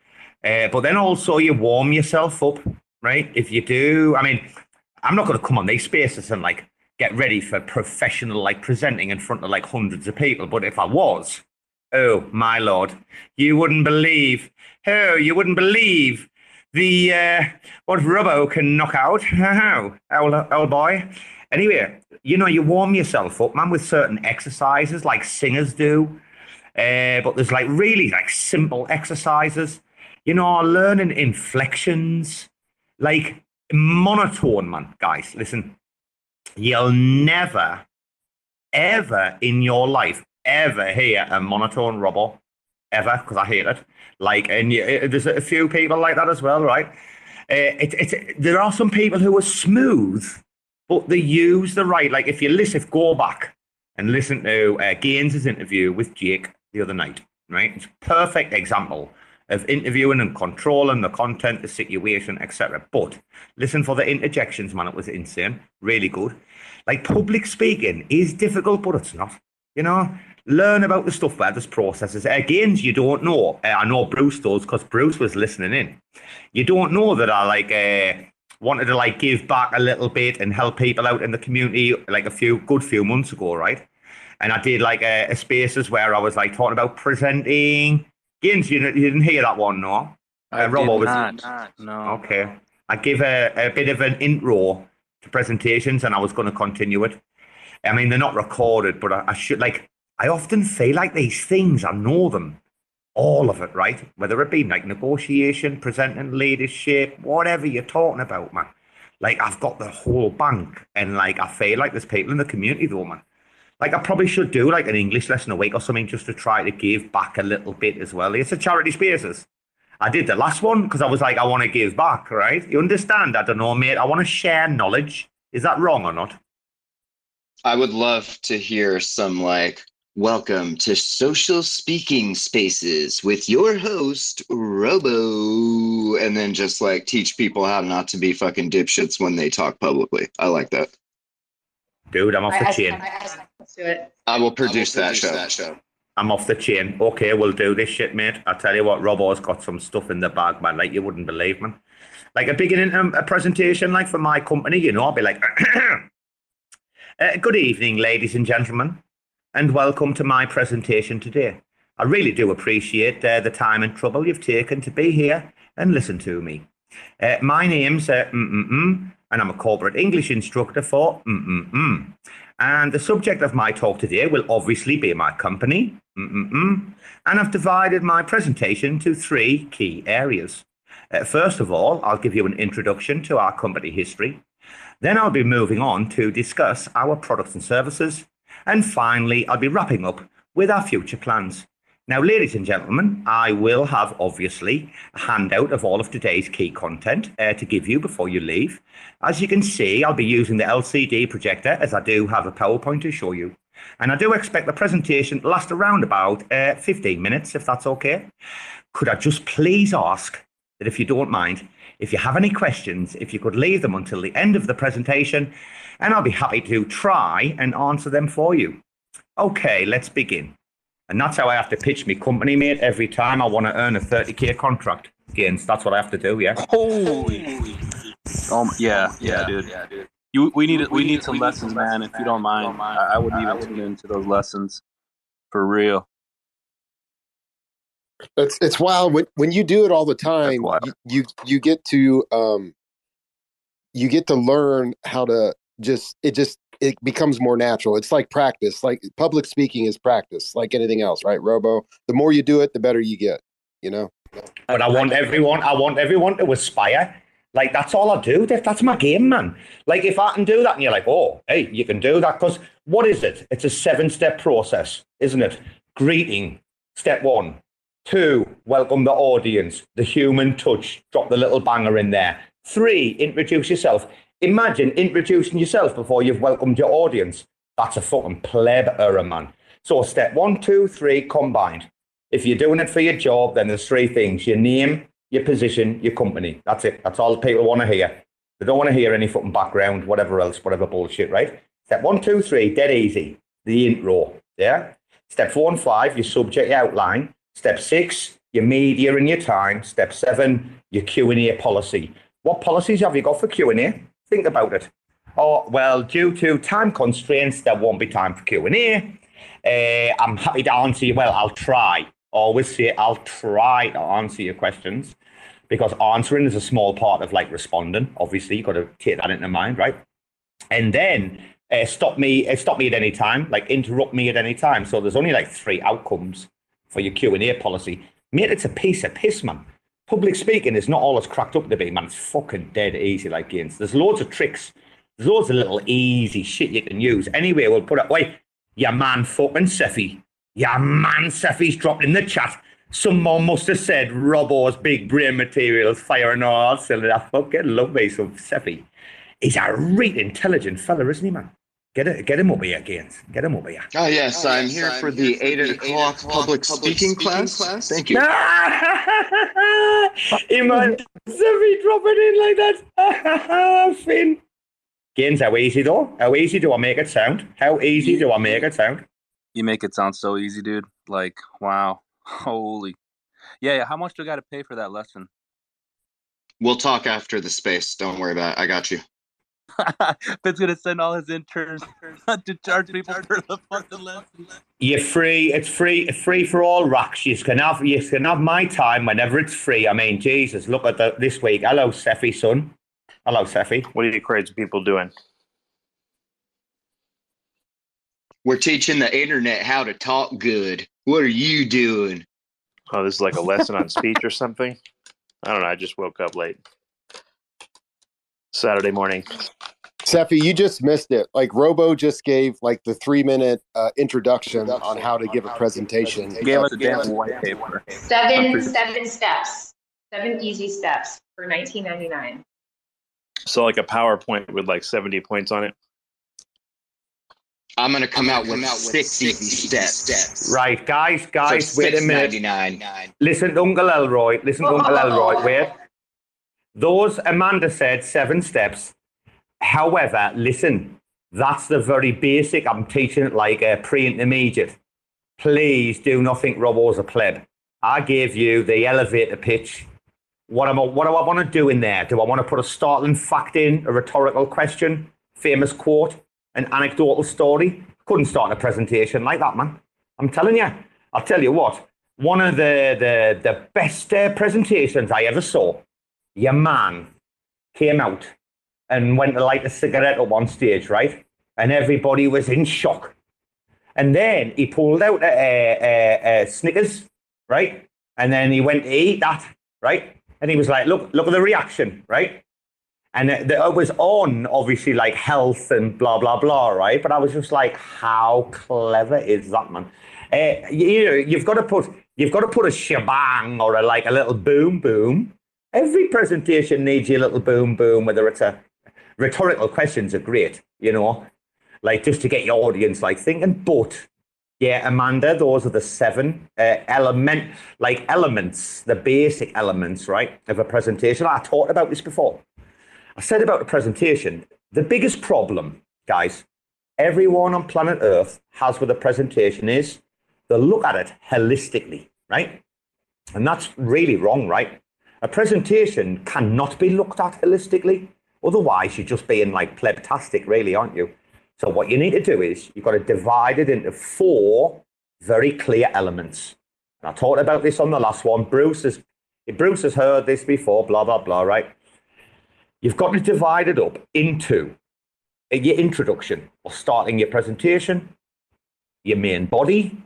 Uh, but then also you warm yourself up, right? If you do, I mean, I'm not going to come on these spaces and like get ready for professional like presenting in front of like hundreds of people. But if I was, oh my lord, you wouldn't believe, oh, you wouldn't believe the uh, what Rubbo can knock out, oh, old, old boy. Anyway, you know, you warm yourself up, man, with certain exercises like singers do. Uh, but there's like really like simple exercises, you know, learning inflections, like monotone, man. Guys, listen, you'll never, ever in your life ever hear a monotone rubber, ever, because I hate it. Like, and you, uh, there's a few people like that as well, right? Uh, it, it's there are some people who are smooth, but they use the right. Like, if you listen, if go back and listen to uh, Gaines's interview with Jake the other night, right? It's a perfect example of interviewing and controlling the content, the situation, etc. But listen for the interjections, man. It was insane, really good. Like public speaking is difficult, but it's not. You know, learn about the stuff where there's processes. Again, you don't know. Uh, I know Bruce does because Bruce was listening in. You don't know that I like uh, wanted to like give back a little bit and help people out in the community like a few good few months ago, right? And I did like a, a spaces where I was like talking about presenting. Gins, you, you didn't hear that one, no? I Uh, Rob, did was- not. No. Okay. I give a, a bit of an intro to presentations and I was going to continue it. I mean, they're not recorded, but I, I should like, I often feel like these things, I know them, all of it, right? Whether it be like negotiation, presenting leadership, whatever you're talking about, man. Like, I've got the whole bank and like, I feel like there's people in the community though, man. Like, I probably should do like an English lesson a week or something just to try to give back a little bit as well. It's a charity spaces. I did the last one because I was like, I want to give back, right? You understand? I don't know, mate. I want to share knowledge. Is that wrong or not? I would love to hear some like welcome to social speaking spaces with your host Robo and then just like teach people how not to be fucking dipshits when they talk publicly. I like that. Dude, I'm off the I- I- chain. I- let's do it. I will produce, that, show. I'm off the chain. Okay, we'll do this shit, mate. I'll tell you what, Robo's got some stuff in the bag, man, like you wouldn't believe, man. Like a beginning um, a presentation, like for my company, you know, I'll be like, uh, good evening, ladies and gentlemen, and welcome to my presentation today. I really do appreciate uh, the time and trouble you've taken to be here and listen to me. Uh, my name's uh, mm-mm-mm, and I'm a corporate English instructor for mm-mm-mm. And the subject of my talk today will obviously be my company, mm-mm-mm, and I've divided my presentation to three key areas. Uh, first of all, I'll give you an introduction to our company history. Then I'll be moving on to discuss our products and services. And finally, I'll be wrapping up with our future plans. Now, ladies and gentlemen, I will have obviously a handout of all of today's key content uh, to give you before you leave. As you can see, I'll be using the LCD projector as I do have a PowerPoint to show you. And I do expect the presentation to last around about uh, 15 minutes, if that's okay. Could I just please ask that if you don't mind, if you have any questions, if you could leave them until the end of the presentation, and I'll be happy to try and answer them for you. Okay, let's begin. And that's how I have to pitch my company, mate, every time I want to earn a 30k contract. Gains, that's what I have to do, yeah. Holy. Oh my- yeah, yeah, dude. You, we need we need some lessons, man. If you don't mind, I, I would even tune into those lessons for real. It's it's wild when when you do it all the time. You, you you get to um you get to learn how to just it just it becomes more natural. It's like practice. Like public speaking is practice, like anything else, right? Robo. The more you do it, the better you get. You know. But I want everyone, I want everyone to aspire. Like that's all I do. That- That's my game, man. Like if I can do that, and you're like, oh, hey, you can do that. Because what is it? It's a seven-step process, isn't it? Greeting, step one. Two, welcome the audience, the human touch. Drop the little banger in there. Three, introduce yourself. Imagine introducing yourself before you've welcomed your audience. That's a fucking pleb error, man. So step one, two, three combined. If you're doing it for your job, then there's three things your name, your position, your company. That's it. That's all people want to hear. They don't want to hear any fucking background, whatever else, whatever bullshit, right? Step one, two, three, dead easy. The intro. Yeah. Step four and five, your subject your outline. Step six, your media and your time. Step seven, your Q and A policy. What policies have you got for Q and A? Think about it. Oh well, due to time constraints, there won't be time for Q and A. Uh, I'm happy to answer you. Well, I'll try. Always say I'll try to answer your questions because answering is a small part of like responding. Obviously, you've got to take that into mind, right? And then uh, stop me, uh, stop me at any time, like interrupt me at any time. So there's only like three outcomes for your Q and A policy. Mate, it's a piece of piss, man. Public speaking is not all it's cracked up to be, man. It's fucking dead easy, like games. There's loads of tricks. There's loads of little easy shit you can use. Anyway, we'll put it. Wait, your man fucking Cephii. Your man Cephii's dropped in the chat. Someone must have said Robbo's big brain materials firing all cylinders. I fucking love me some Cephii. He's a really intelligent fella, isn't he, man? Get it, get him over here, Gaines. Get him over here. Oh yes, I'm here for the eight o'clock public speaking class. Thank you. Imagine Cephii dropping in like that. Finn. Gaines, how easy though? How easy do I make it sound? How easy do I make it sound? You make it sound so easy, dude. Like, wow. Holy. Yeah, yeah. How much do I got to pay for that lesson? We'll talk after the space. Don't worry about it. I got you. Ben's gonna send all his interns to charge people for the fucking lesson. You're free. It's free. Free for all rocks. You can have. You can have my time whenever it's free. I mean, Jesus, look at the, this week. Hello, Cephii, son. Hello, Cephii. What are you crazy people doing? We're teaching the internet how to talk good. What are you doing? Oh, this is like a lesson on speech or something. I don't know. I just woke up late. Saturday morning. Cephii, you just missed it. Like Robo just gave like the three minute uh, introduction on how to give a presentation. He gave us a damn white paper. Seven seven steps. Seven easy steps for 1999. So like a PowerPoint with like 70 points on it. I'm gonna come out with sixty easy steps. Right, guys, guys, For wait a minute. $6.99. Listen to Uncle Elroy. Listen to Uncle Elroy. Wait. Those, Amanda said, seven steps. However, listen, that's the very basic. I'm teaching it like a pre intermediate. Please do not think Robbo's a pleb. I gave you the elevator pitch. What, am I, what do I want to do in there? Do I want to put a startling fact in, a rhetorical question, famous quote, an anecdotal story? Couldn't start a presentation like that, man. I'm telling you. I'll tell you what. One of the the, the best uh, presentations I ever saw. Your man came out and went to light a cigarette up on stage, right? And everybody was in shock. And then he pulled out a, a, a, Snickers, right? And then he went to eat that, right? And he was like, "Look, look at the reaction, right?" And it, it was on, obviously, like health and blah blah blah, right? But I was just like, "How clever is that, man?" Uh, you, you know, you've got to put you've got to put a shebang or a like a little boom boom. Every presentation needs your little boom boom, whether it's a rhetorical questions are great, you know, like just to get your audience like thinking. But yeah, Amanda, those are the seven uh, element, like elements, the basic elements, right, of a presentation. I talked about this before. I said about the presentation, the biggest problem, guys, everyone on planet Earth has with a presentation is they look at it holistically, right? And that's really wrong, right? A presentation cannot be looked at holistically. Otherwise, you're just being like plebtastic, really, aren't you? So what you need to do is you've got to divide it into four very clear elements. And I talked about this on the last one. Bruce has Bruce has heard this before, blah, blah, blah, right? You've got to divide it up into uh, your introduction or starting your presentation, your main body,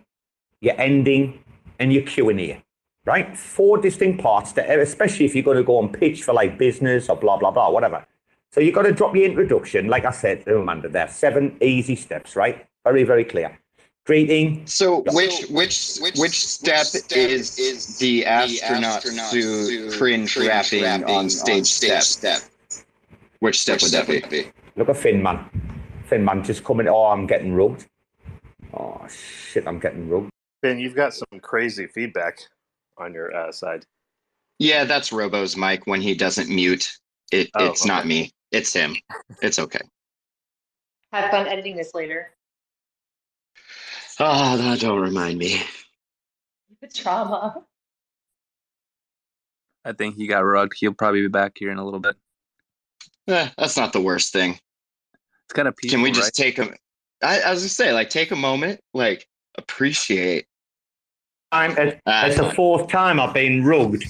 your ending, and your Q&A, right? Four distinct parts, that, especially if you're going to go and pitch for like business or blah, blah, blah, whatever. So you've got to drop your introduction, like I said oh, to Amanda there, seven easy steps, right? Very, very clear. Greeting. So which which which step is is the astronaut to cringe rapping on stage step? step? Which step would that be? Look at Finn, man. Finn, man, just coming. Oh, I'm getting rugged. Oh, shit, I'm getting rugged. Ben, you've got some crazy feedback on your uh, side. Yeah, that's Robo's mic when he doesn't mute. It Oh, it's not me. It's him. It's okay. Have fun editing this later. Oh, that don't remind me. The trauma. I think he got rugged. He'll probably be back here in a little bit. Eh, that's not the worst thing. It's kind of peaceful, Can we just right? take a? I, I was gonna say, like, take a moment, like, appreciate. I'm, it's, Uh, it's the fourth time I've been rugged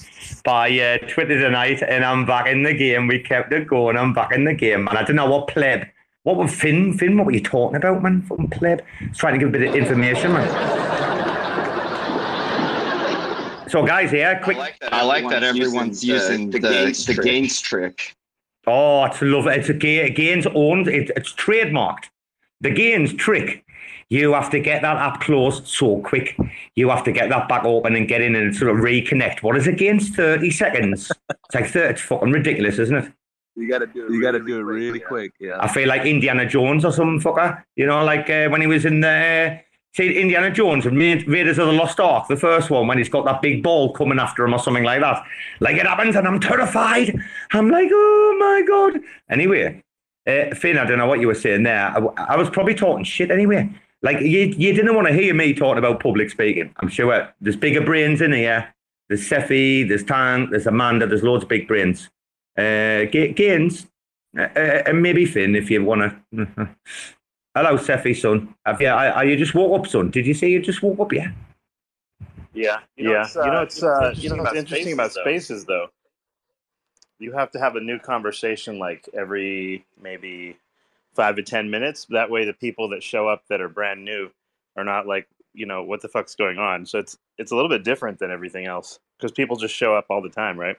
by uh, Twitter tonight, and I'm back in the game. We kept it going. I'm back in the game, and I don't know what pleb. What was Finn? Finn, what were you talking about, man? Fucking pleb. Just trying to give a bit of information, man. So, guys, here, quick. I like that everyone's using the, the, gains trick. Oh, it's love. It's a Ga- Gaines owned. It, it's trademarked. The Gaines trick. You have to get that app closed so quick. You have to get that back open and get in and sort of reconnect. What is it, Gaines? Thirty seconds. It's like 30, it's fucking ridiculous, isn't it? You gotta do it. You gotta do it really quick. Yeah. I feel like Indiana Jones or some fucker. You know, like uh, when he was in the. See, Indiana Jones and Raiders of the Lost Ark, the first one, when he's got that big ball coming after him or something like that. Like it happens, and I'm terrified. I'm like, oh my God. Anyway, uh, Finn, I don't know what you were saying there. I, I was probably talking shit anyway. Like, you, you didn't want to hear me talking about public speaking. I'm sure there's bigger brains in here. There's Cephii, there's Tan, there's Amanda, there's loads of big brains. Uh, Ga- Gaines, uh, uh, and maybe Finn if you want to. Hello, Cephii, son. Have you, are, are you just woke up, son? Did you say you just woke up? Yeah. Yeah, You know, yeah. it's, you know, uh, it's uh, it's you know, interesting what's about interesting spaces, about though. spaces, though. You have to have a new conversation like every maybe five to ten minutes. That way, the people that show up that are brand new are not like, you know, what the fuck's going on. So it's it's a little bit different than everything else because people just show up all the time, right?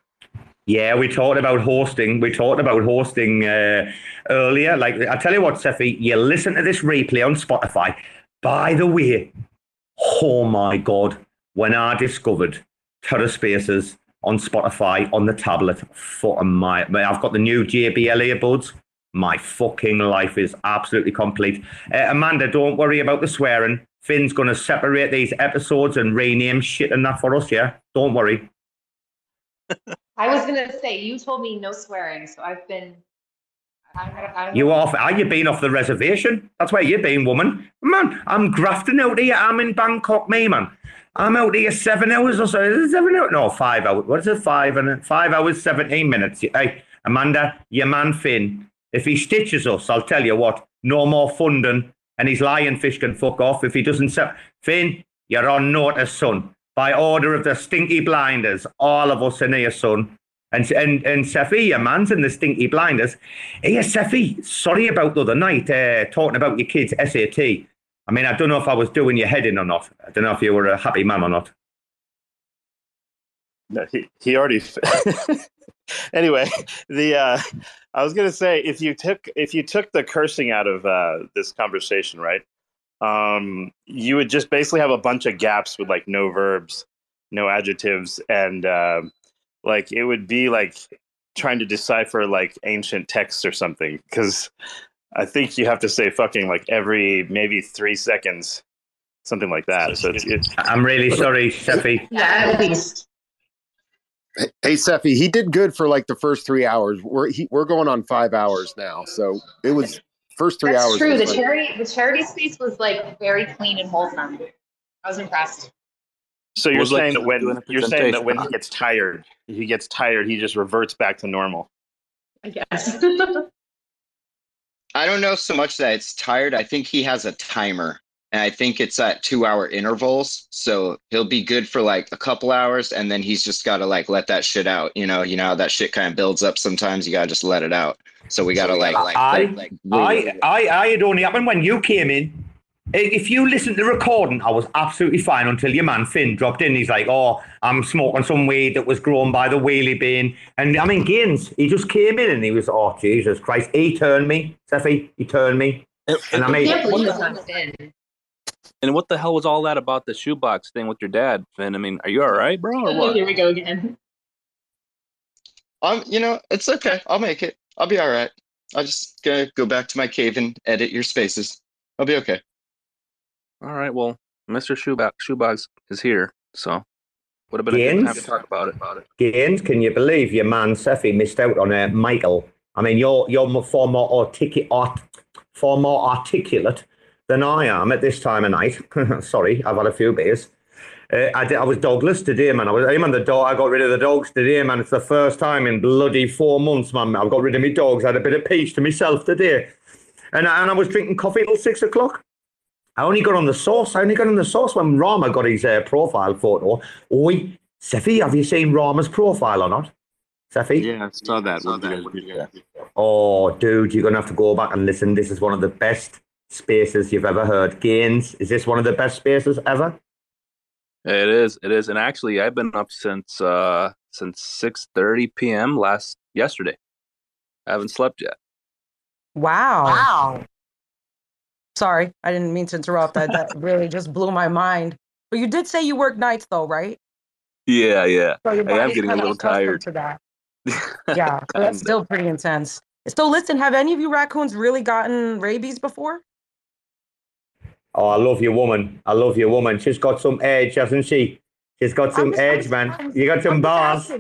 Yeah, we talked about hosting. We talked about hosting uh, earlier. Like, I tell you what, Cephii, you listen to this replay on Spotify. By the way, oh my God, when I discovered TerraSpaces on Spotify on the tablet, for my, I've got the new JBL earbuds. My fucking life is absolutely complete. Uh, Amanda, don't worry about the swearing. Finn's going to separate these episodes and rename shit and that for us, yeah? Don't worry. I was gonna say you told me no swearing, so I've been. I'm, I'm, You off? Are you been off the reservation? That's where you've been, woman. Man, I'm grafting out here. I'm in Bangkok, me man. I'm out here seven hours or so. Is it seven hours? No, five hours. What is it? Five and five hours, seventeen minutes. Hey, Amanda, your man Finn. If he stitches us, I'll tell you what. No more funding, and his lion fish can fuck off if he doesn't. Se- Finn, you're on notice, son. By order of the stinky blinders, all of us in here, son. And and and Cephii, your man's in the stinky blinders. Hey, Cephii, sorry about the other night, uh, talking about your kids' SAT. I mean, I don't know if I was doing your head in or not. I don't know if you were a happy man or not. No, he he already. anyway, the uh, I was gonna say if you took if you took the cursing out of uh, this conversation, right? Um, you would just basically have a bunch of gaps with like no verbs, no adjectives, and uh, like it would be like trying to decipher like ancient texts or something. Because I think you have to say fucking like every maybe three seconds, something like that. So it's, it's I'm really sorry, Cephii. Yeah, at least. Hey, Cephii, he did good for like the first three hours. We're he, we're going on five hours now, so it was first three That's hours. true. The like- charity, the charity space was like very clean and wholesome. I was impressed. So you're was like saying that when you're saying that when he gets tired, he gets tired, he just reverts back to normal. I guess. I don't know so much that it's tired. I think he has a timer, and I think it's at two hour intervals. So he'll be good for like a couple hours, and then he's just got to like let that shit out. You know, you know how that shit kind of builds up. Sometimes you gotta just let it out. So we gotta like, like, I, like, I, I, I had only happened when you came in. If you listen to the recording, I was absolutely fine until your man Finn dropped in. He's like, "Oh, I'm smoking some weed that was grown by the wheelie bin," and I mean, Gaines, he just came in and he was, "Oh Jesus Christ!" He turned me, Cephii, he turned me, and I mean, can't believe it's not Finn. And what the hell was all that about the shoebox thing with your dad, Finn? I mean, are you all right, bro, or what? Here we go again. I'm, you know, it's okay. I'll make it. I'll be all right. I'm just gonna go back to my cave and edit your spaces. I'll be okay. All right, well, Mr. Shoebox, Shoebox is here, so would have been a good time to talk about it. About it. Gaines, can you believe your man Cephii missed out on uh, Michael? I mean, you're you're mo- far more articulate, art, far more articulate than I am at this time of night. Sorry, I've had a few beers. Uh, I, did, I was dogless today, man. I was him and the dog. I got rid of the dogs today, man. It's the first time in bloody four months, man. I've got rid of my dogs. I had a bit of peace to myself today, and I, and I was drinking coffee till six o'clock. I only got on the source. I only got on the source when Rarma got his uh, profile photo. Oi, Cephii, have you seen Rarma's profile or not? Cephii? Yeah, I saw that. What did you guys? Oh, dude, you're gonna have to go back and listen. This is one of the best spaces you've ever heard. Gaines, is this one of the best spaces ever? It is. It is. And actually, I've been up since uh since six thirty p.m. last yesterday. I haven't slept yet. Wow. Wow. Sorry, I didn't mean to interrupt. That that really just blew my mind. But you did say you work nights though, right? Yeah, yeah. So I am getting a little tired. to that. Yeah, so that's still pretty intense. So listen, have any of you raccoons really gotten rabies before? Oh, I love your woman. I love your woman. She's got some edge, hasn't she? She's got some just- edge, man. You got some bars.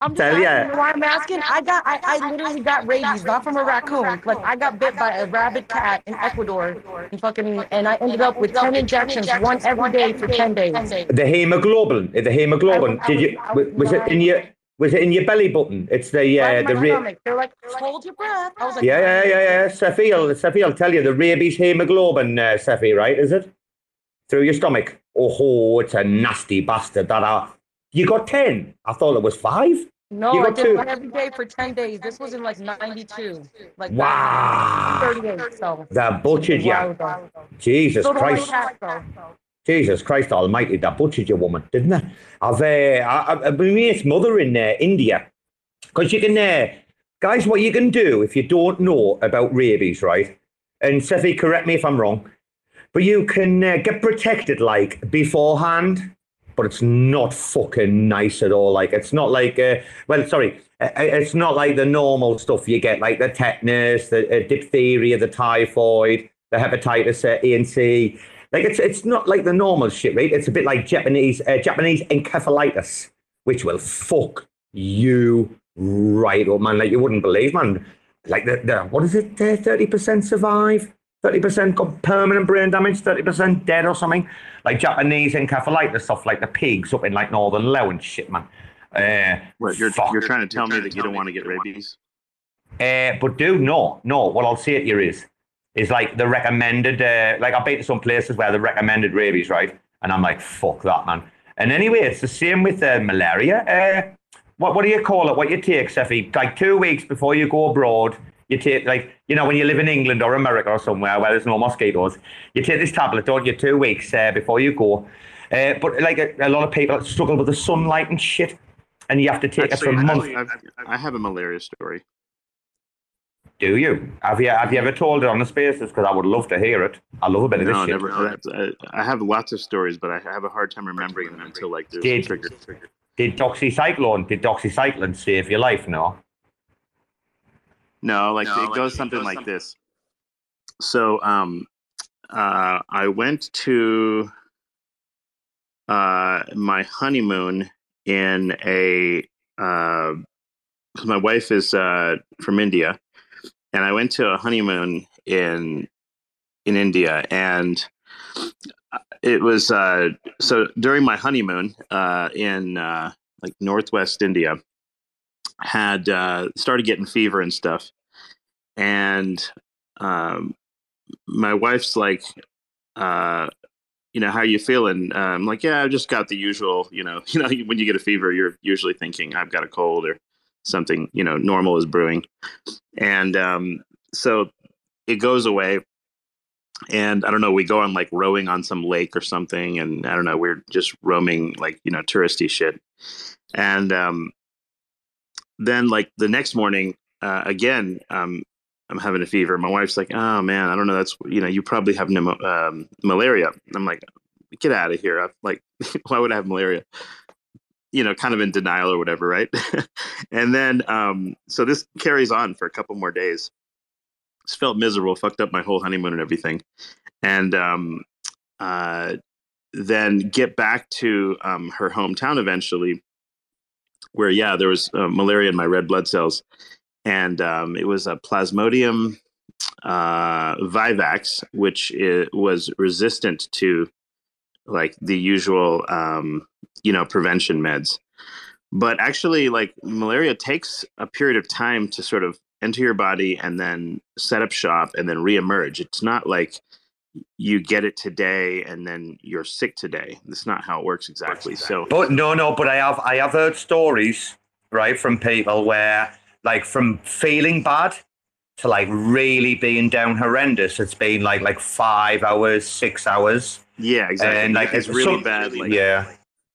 I'm just Tell asking, ya. you know why I'm asking? I got, I, I literally got rabies, not from a raccoon. Like I got bit by a rabid cat in Ecuador, and fucking, and I ended up with ten injections, one every day for ten days. The hemoglobin. The hemoglobin. Did you? was- was Was it in your? Was it in your belly button? It's the Right uh, in the my ra- stomach. They're like, hold your breath. I was like, Yeah, yeah, yeah, yeah. Cephii, will Cephii, will tell you the rabies hemoglobin, uh, Cephii, right? Is it through your stomach? Oh, it's a nasty bastard. That uh, you got ten. I thought it was five. No, You I did two. one every day for 10 days. This was in like 92. Like Wow. 38. So. That butchered a you. Jesus Still Christ. cats, though. Jesus Christ Almighty, that butchered your woman, didn't it? I've uh, I, I, mate's mother in uh, India, because you can, uh, guys, what you can do if you don't know about rabies, right? And Cephii, correct me if I'm wrong, but you can uh, get protected like beforehand, but it's not fucking nice at all. Like it's not like, uh, well, sorry, uh, it's not like the normal stuff you get, like the tetanus, the uh, diphtheria, the typhoid, the hepatitis uh, A and C. Like it's it's not like the normal shit, right? It's a bit like Japanese uh, Japanese encephalitis, which will fuck you right up, man. Like you wouldn't believe, man. Like the, the what is it? Thirty percent survive. Thirty percent got permanent brain damage. Thirty percent dead or something. Like Japanese encephalitis stuff, like the pigs up in like Northern Laos and shit, man. Uh, What, you're, fuck. you're trying to tell me that you don't want to get rabies? Uh, but dude, no, no. What I'll say to you is, is like the recommended. Uh, like I've been to some places where the recommended rabies, right? And I'm like, fuck that, man. And anyway, it's the same with uh, malaria. Uh, what what do you call it? What you take, Cephii? Like two weeks before you go abroad, you take like you know when you live in England or America or somewhere where there's no mosquitoes, you take this tablet, don't you? Two weeks uh, before you go. Uh, but like a, a lot of people struggle with the sunlight and shit, and you have to take it for months. Actually, I've, I have a malaria story. Do you? Have you have you ever told it on the spaces? Because I would love to hear it. I love a bit of this No, shit. never. I, I have lots of stories, but I have a hard time remembering them until like there's Did- a trigger. Did doxycycline? Did doxycycline save your life? No. No, like it goes something like this. So, um, uh, I went to uh, my honeymoon in a. Uh, 'cause my wife is uh, from India, and I went to a honeymoon in in India, and it was uh, so during my honeymoon uh, in uh, like Northwest India, had uh, started getting fever and stuff, and um, my wife's like, uh, you know, how you feeling? Uh, I'm like, yeah, I just got the usual, you know, you know, when you get a fever, you're usually thinking I've got a cold or something, you know, normal is brewing. And um, so it goes away. And I don't know, we go on like rowing on some lake or something. And I don't know, we're just roaming like, you know, touristy shit. And um, then like the next morning, uh, again, um, I'm having a fever. My wife's like, oh man, I don't know. That's, you know, you probably have pneumo- um, malaria. I'm like, get out of here. I'm like, why would I have malaria? You know, kind of in denial or whatever, right? and then, um, so this carries on for a couple more days. Just felt miserable, fucked up my whole honeymoon and everything. And um, uh, then get back to um, her hometown eventually, where, yeah, there was uh, malaria in my red blood cells and um, it was a Plasmodium uh, vivax, which it was resistant to like the usual, um, you know, prevention meds. But actually, like malaria takes a period of time to sort of enter your body and then set up shop and then reemerge. It's not like you get it today and then you're sick today. That's not how it works exactly. So, but no, no, but I have I have heard stories right from people where like from feeling bad to like really being down horrendous. It's been like like five hours, six hours. Yeah, exactly. And like it's really bad. Like, yeah,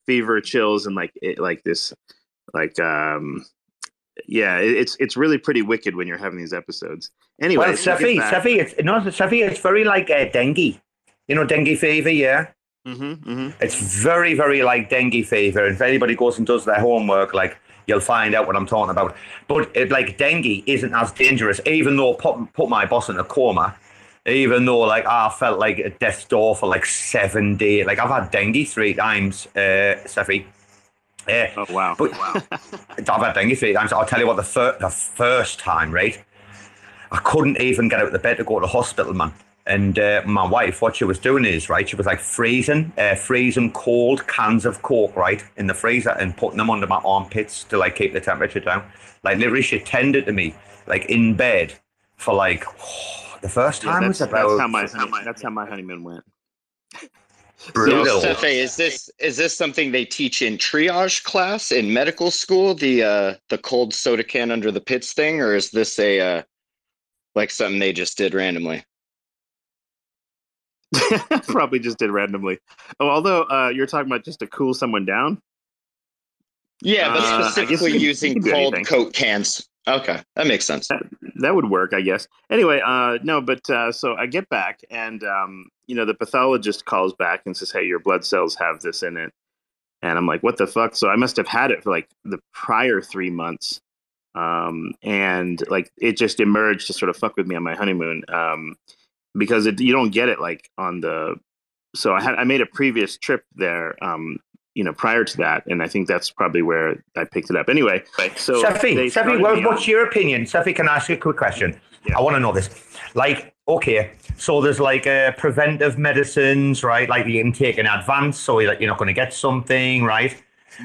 fever, chills, and like it, like this, like um, yeah, it, it's it's really pretty wicked when you're having these episodes. Anyway, well, Cephii, Cephii, it's no, Cephii, it's very like uh, dengue. You know, dengue fever. Yeah. Mm-hmm, mm-hmm. It's very, very like dengue fever. If anybody goes and does their homework, like you'll find out what I'm talking about. But it, like dengue isn't as dangerous, even though put put my boss in a coma. Even though like I felt like a death's door for like seven days. Like I've had dengue three times, uh, Cephii. Yeah. Oh wow. But wow. I've had dengue three times. I'll tell you what. The fir- the first time, right? I couldn't even get out of the bed to go to the hospital, man. And uh, my wife, what she was doing is, right, she was like freezing, uh, freezing cold cans of Coke, right, in the freezer and putting them under my armpits to like keep the temperature down. Like literally, she tended to me like in bed for like oh, the first time yeah, was that's, about. That's how my, how my that's how my honeymoon went. Brutal. So, Cephii, is this is this something they teach in triage class in medical school? The uh, the cold soda can under the pits thing, or is this a uh, like something they just did randomly? Probably just did randomly. Oh, although uh, you're talking about just to cool someone down. Yeah, but Uh, specifically guess using cold anything. Coke cans. Okay, that makes sense. That, that would work, I guess. Anyway, uh, no, but uh, so I get back, and um, you know, the pathologist calls back and says, "Hey, your blood cells have this in it," and I'm like, "What the fuck?" So I must have had it for like the prior three months, um, and like it just emerged to sort of fuck with me on my honeymoon, um, because it, you don't get it like on the. So I had I made a previous trip there, um, you know, prior to that, and I think that's probably where I picked it up. Anyway, so Cephii, they Cephii, what, what's your opinion? Cephii, can I ask you a quick question? Yeah. I want to know this. Like, okay, so there's like uh, preventive medicines, right? Like you can take in advance, so you're, you're not going to get something, right?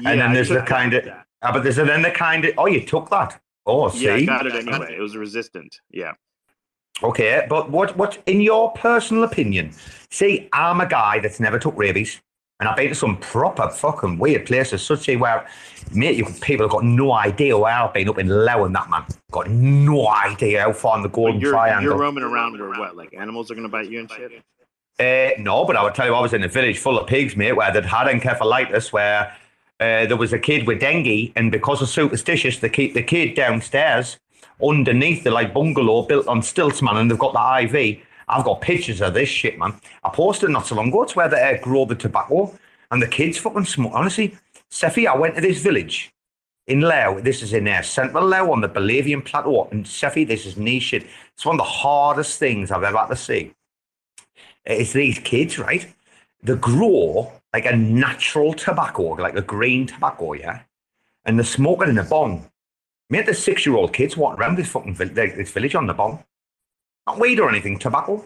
Yeah, and then there's the kind of, that. uh, but there's then the kind of, oh, you took that. Oh, see, Yeah, I got it anyway. It was resistant. Yeah. Okay, but what what in your personal opinion? See, I'm a guy that's never took rabies, and I've been to some proper fucking weird places, such as where, mate, you people have got no idea where I've been up in Laos and that man got no idea how far in the Golden You're, Triangle. you're roaming around where what? Like animals are going to bite you and shit? Uh, no, but I would tell you, I was in a village full of pigs, mate, where they'd had encephalitis, where uh, there was a kid with dengue, and because of superstitious, they keep the kid downstairs underneath the like bungalow built on stilts, man, and they've got the IV. I've got pictures of this shit, man. I posted not so long ago. It's where they uh, grow the tobacco, and the kids fucking smoke. Honestly, Cephii, I went to this village in Laos. This is in uh, central Laos on the Bolaven plateau. And Cephii, this is niche shit. It's one of the hardest things I've ever had to see. It's these kids, right? They grow like a natural tobacco, like a green tobacco, yeah? And they're smoking in a bong. Mate, the six year old kids walking around this fucking vil- this village on the bong. Not weed or anything, tobacco.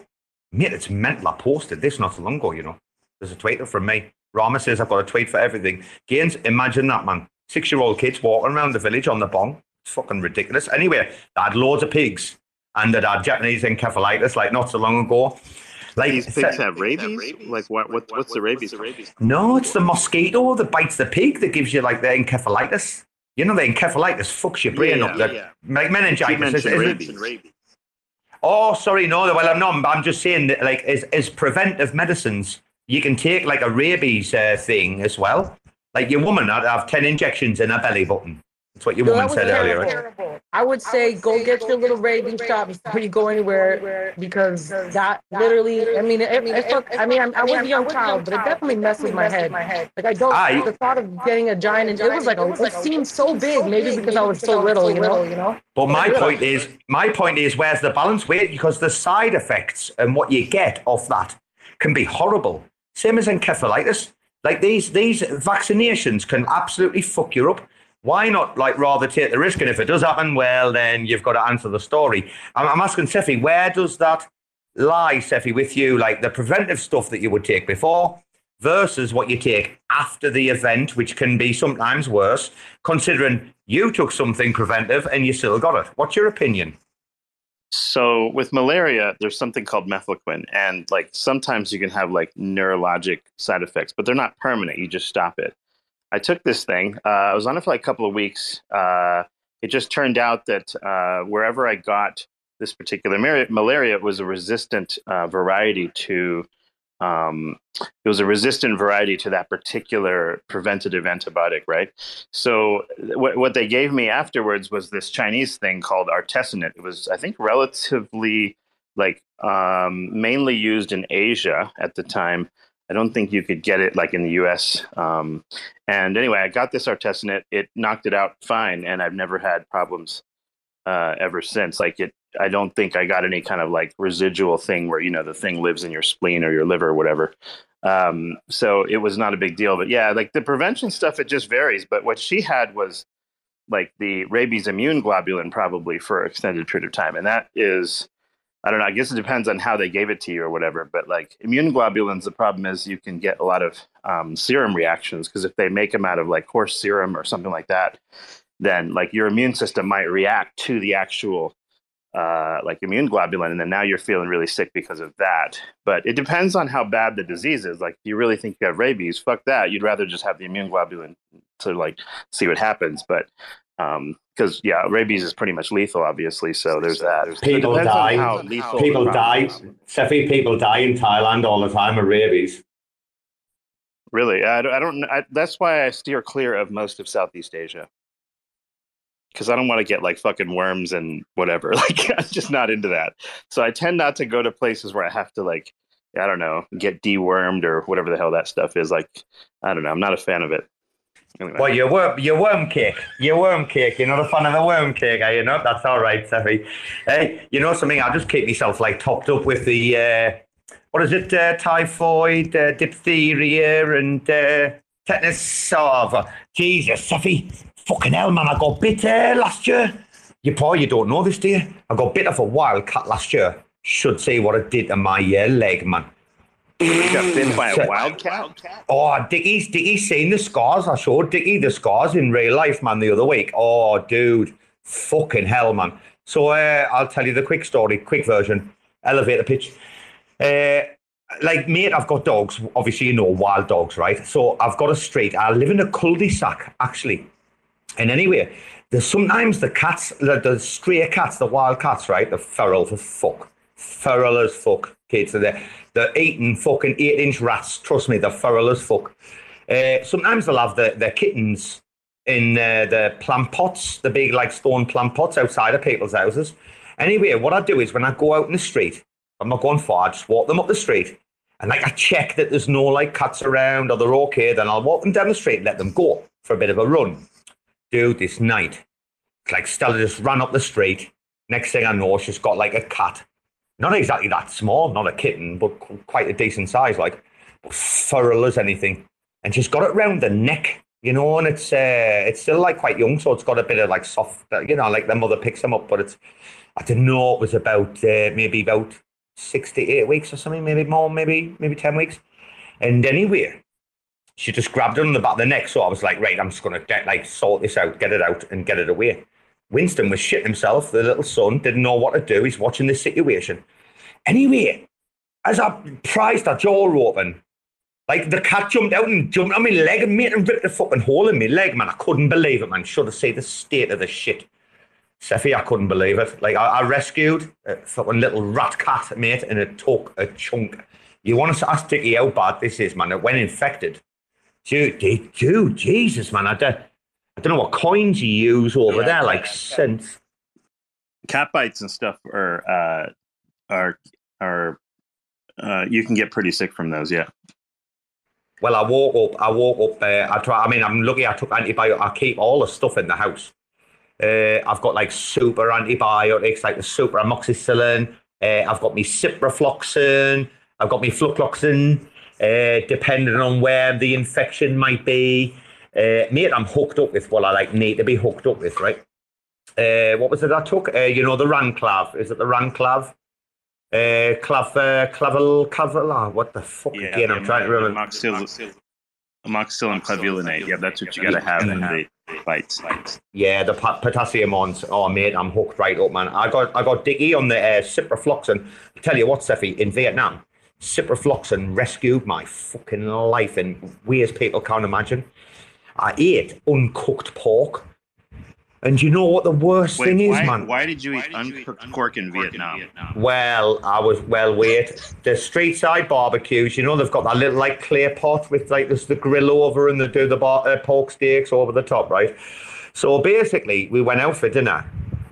Mate, it's mental. I posted this not so long ago, you know. There's a tweet from me. Rarma says I've got a tweet for everything. Gaines, imagine that, man. Six year old kids walking around the village on the bong. It's fucking ridiculous. Anyway, they had loads of pigs and they had Japanese encephalitis like not so long ago. Like These pigs have rabies? Like what? what what's the rabies? No, it's the mosquito that bites the pig that gives you like the encephalitis. You know, the encephalitis fucks your brain Yeah, up. That, yeah. Like meningitis. Is rabies. it? Oh, sorry, no. Well, I'm not. I'm just saying that, like, as, as preventive medicines, you can take like a rabies uh, thing as well. Like your woman had have ten injections in her belly button. That's what your No, woman that was said earlier. Right? terrible. I would say go get your little rabies shot before you go anywhere because that literally, I mean, it, it fuck, I mean, I'm, I was a young child, but it definitely messed with my head. Like I don't, ah, Aye. the thought of getting a giant, it was like, a, it seemed so big, maybe because I was so little, you know? But my point is, my point is, where's the balance? Where because the side effects and what you get off that can be horrible. Same as encephalitis. Like these these vaccinations can absolutely fuck you up. Why not like rather take the risk? And if it does happen, well, then you've got to answer the story. I'm, I'm asking Cephii, where does that lie, Cephii, with you? Like the preventive stuff that you would take before versus what you take after the event, which can be sometimes worse, considering you took something preventive and you still got it. What's your opinion? So with malaria, there's something called mefloquine, and like sometimes you can have like neurologic side effects, but they're not permanent. You just stop it. I took this thing. Uh, I was on it for like a couple of weeks. Uh, it just turned out that uh, wherever I got this particular mar- malaria, it was a resistant uh, variety to. Um, it was a resistant variety to that particular preventative antibiotic, right? So what what they gave me afterwards was this Chinese thing called artesunate. It was, I think, relatively like um, mainly used in Asia at the time. I don't think you could get it like in the U.S. Um, and anyway, I got this artesunate. It knocked it out fine, and I've never had problems uh, ever since. Like it, I don't think I got any kind of like residual thing where you know the thing lives in your spleen or your liver or whatever. Um, so it was not a big deal. But yeah, like the prevention stuff, it just varies. But what she had was like the rabies immune globulin probably for an extended period of time, and that is. I don't know. I guess it depends on how they gave it to you or whatever. But like immune globulins, the problem is you can get a lot of um, serum reactions because if they make them out of like horse serum or something like that, then like your immune system might react to the actual uh, like immune globulin, and then now you're feeling really sick because of that. But it depends on how bad the disease is. Like, if you really think you have rabies, fuck that. You'd rather just have the immune globulin to like see what happens. But Um, because yeah, rabies is pretty much lethal, obviously. So there's that. So it People on die. how lethal People die. is. Cephii, people die in Thailand all the time of rabies. Really, I don't. I don't I, that's why I steer clear of most of Southeast Asia because I don't want to get like fucking worms and whatever. Like, I'm just not into that. So I tend not to go to places where I have to like, I don't know, get dewormed or whatever the hell that stuff is. Like, I don't know. I'm not a fan of it. Anyway. Well, your worm, your worm cake, your worm cake. You're not a fan of the worm cake, are you? Not. That's all right, Cephii. Hey, you know something? I'll just keep myself like topped up with the uh, what is it? Uh, typhoid, uh, diphtheria, and uh, tetanus. Oh, Jesus, Cephii. Fucking hell, man! I got bit uh, last year. You probably don't know this, do you? I got bit off a wild wildcat last year. Should see what it did to my uh, leg, man. Got by a wildcat? Oh, Dickie's Dickie's seen the scars. I showed Dickie the scars in real life, man, the other week. Oh, dude, fucking hell, man. So uh, I'll tell you the quick story, quick version, elevator pitch. Uh, like, mate, I've got dogs. Obviously, you know, wild dogs, right? So I've got a street. I live in a cul-de-sac, actually. And anyway, there's sometimes the cats, the, the stray cats, the wild cats, right? The feral for fuck. Feral as fuck, kids. They're, they're eating fucking eight inch rats. Trust me, they're feral as fuck. Uh, sometimes they'll have their, their kittens in uh, the plant pots, the big like stone plant pots outside of people's houses. Anyway, what I do is when I go out in the street, I'm not going far, I just walk them up the street. And like I check that there's no like cats around or they're okay, then I'll walk them down the street let them go for a bit of a run dude, this night, like Stella just ran up the street. Next thing I know, she's got like a cat. Not exactly that small, not a kitten, but quite a decent size, like feral as anything. And she's got it round the neck, you know, and it's uh, it's still like quite young, so it's got a bit of like soft, uh, you know, like the mother picks them up, but it's I don't know it was about uh, maybe about six to eight weeks or something, maybe more, maybe maybe ten weeks. And anyway, she just grabbed it on the back of the neck. So I was like, right, I'm just gonna get like sort this out, get it out, and get it away. Winston was shitting himself. The little son didn't know what to do. He's watching this situation. Anyway, as I prized that jaw open, like the cat jumped out and jumped on my leg and made and ripped a fucking hole in my leg, man. I couldn't believe it, man. Should have seen the state of the shit. Cephii, I couldn't believe it. Like I, I rescued a fucking little rat cat, mate, and it took a chunk. You want to ask Dickie how bad this is, man? It went infected. Dude, dude, Jesus, man. I don't, I don't know what coins you use over Yeah, there, like yeah. cents. cat bites and stuff are uh, are are uh, you can get pretty sick from those. Yeah. Well, I woke up. I woke up. Uh, I try. I mean, I'm lucky. I took antibiotics. I keep all the stuff in the house. Uh, I've got like super antibiotics, like the super amoxicillin. Uh, I've got me ciprofloxacin. I've got me flucloxin. Uh, depending on where the infection might be, uh, mate, I'm hooked up with what I like need to be hooked up with, right? Uh, what was it I took? Uh, you know, the Ranclav. Is it the Ranclav? Uh, clav, uh, clavel, clavel, ah, what the fuck Yeah. again? I'm trying to remember. Amoxicillin, amoxicillin clavulanate. Yeah, that's what you got to have in the bites. Yeah, the po- potassium ones. Oh, mate, I'm hooked right up, man. I got I got Dickie on the uh, ciprofloxacin. I tell you what, Cephii, in Vietnam, ciprofloxacin rescued my fucking life in ways people can't imagine. I ate uncooked pork. And you know what the worst Wait, thing is, why, man? why did you eat uncooked pork in Vietnam? Well, I was well. weird. the street side barbecues. You know they've got that little like clay pot with like there's the grill over and they do the bar, uh, pork steaks over the top, right? So basically, we went out for dinner,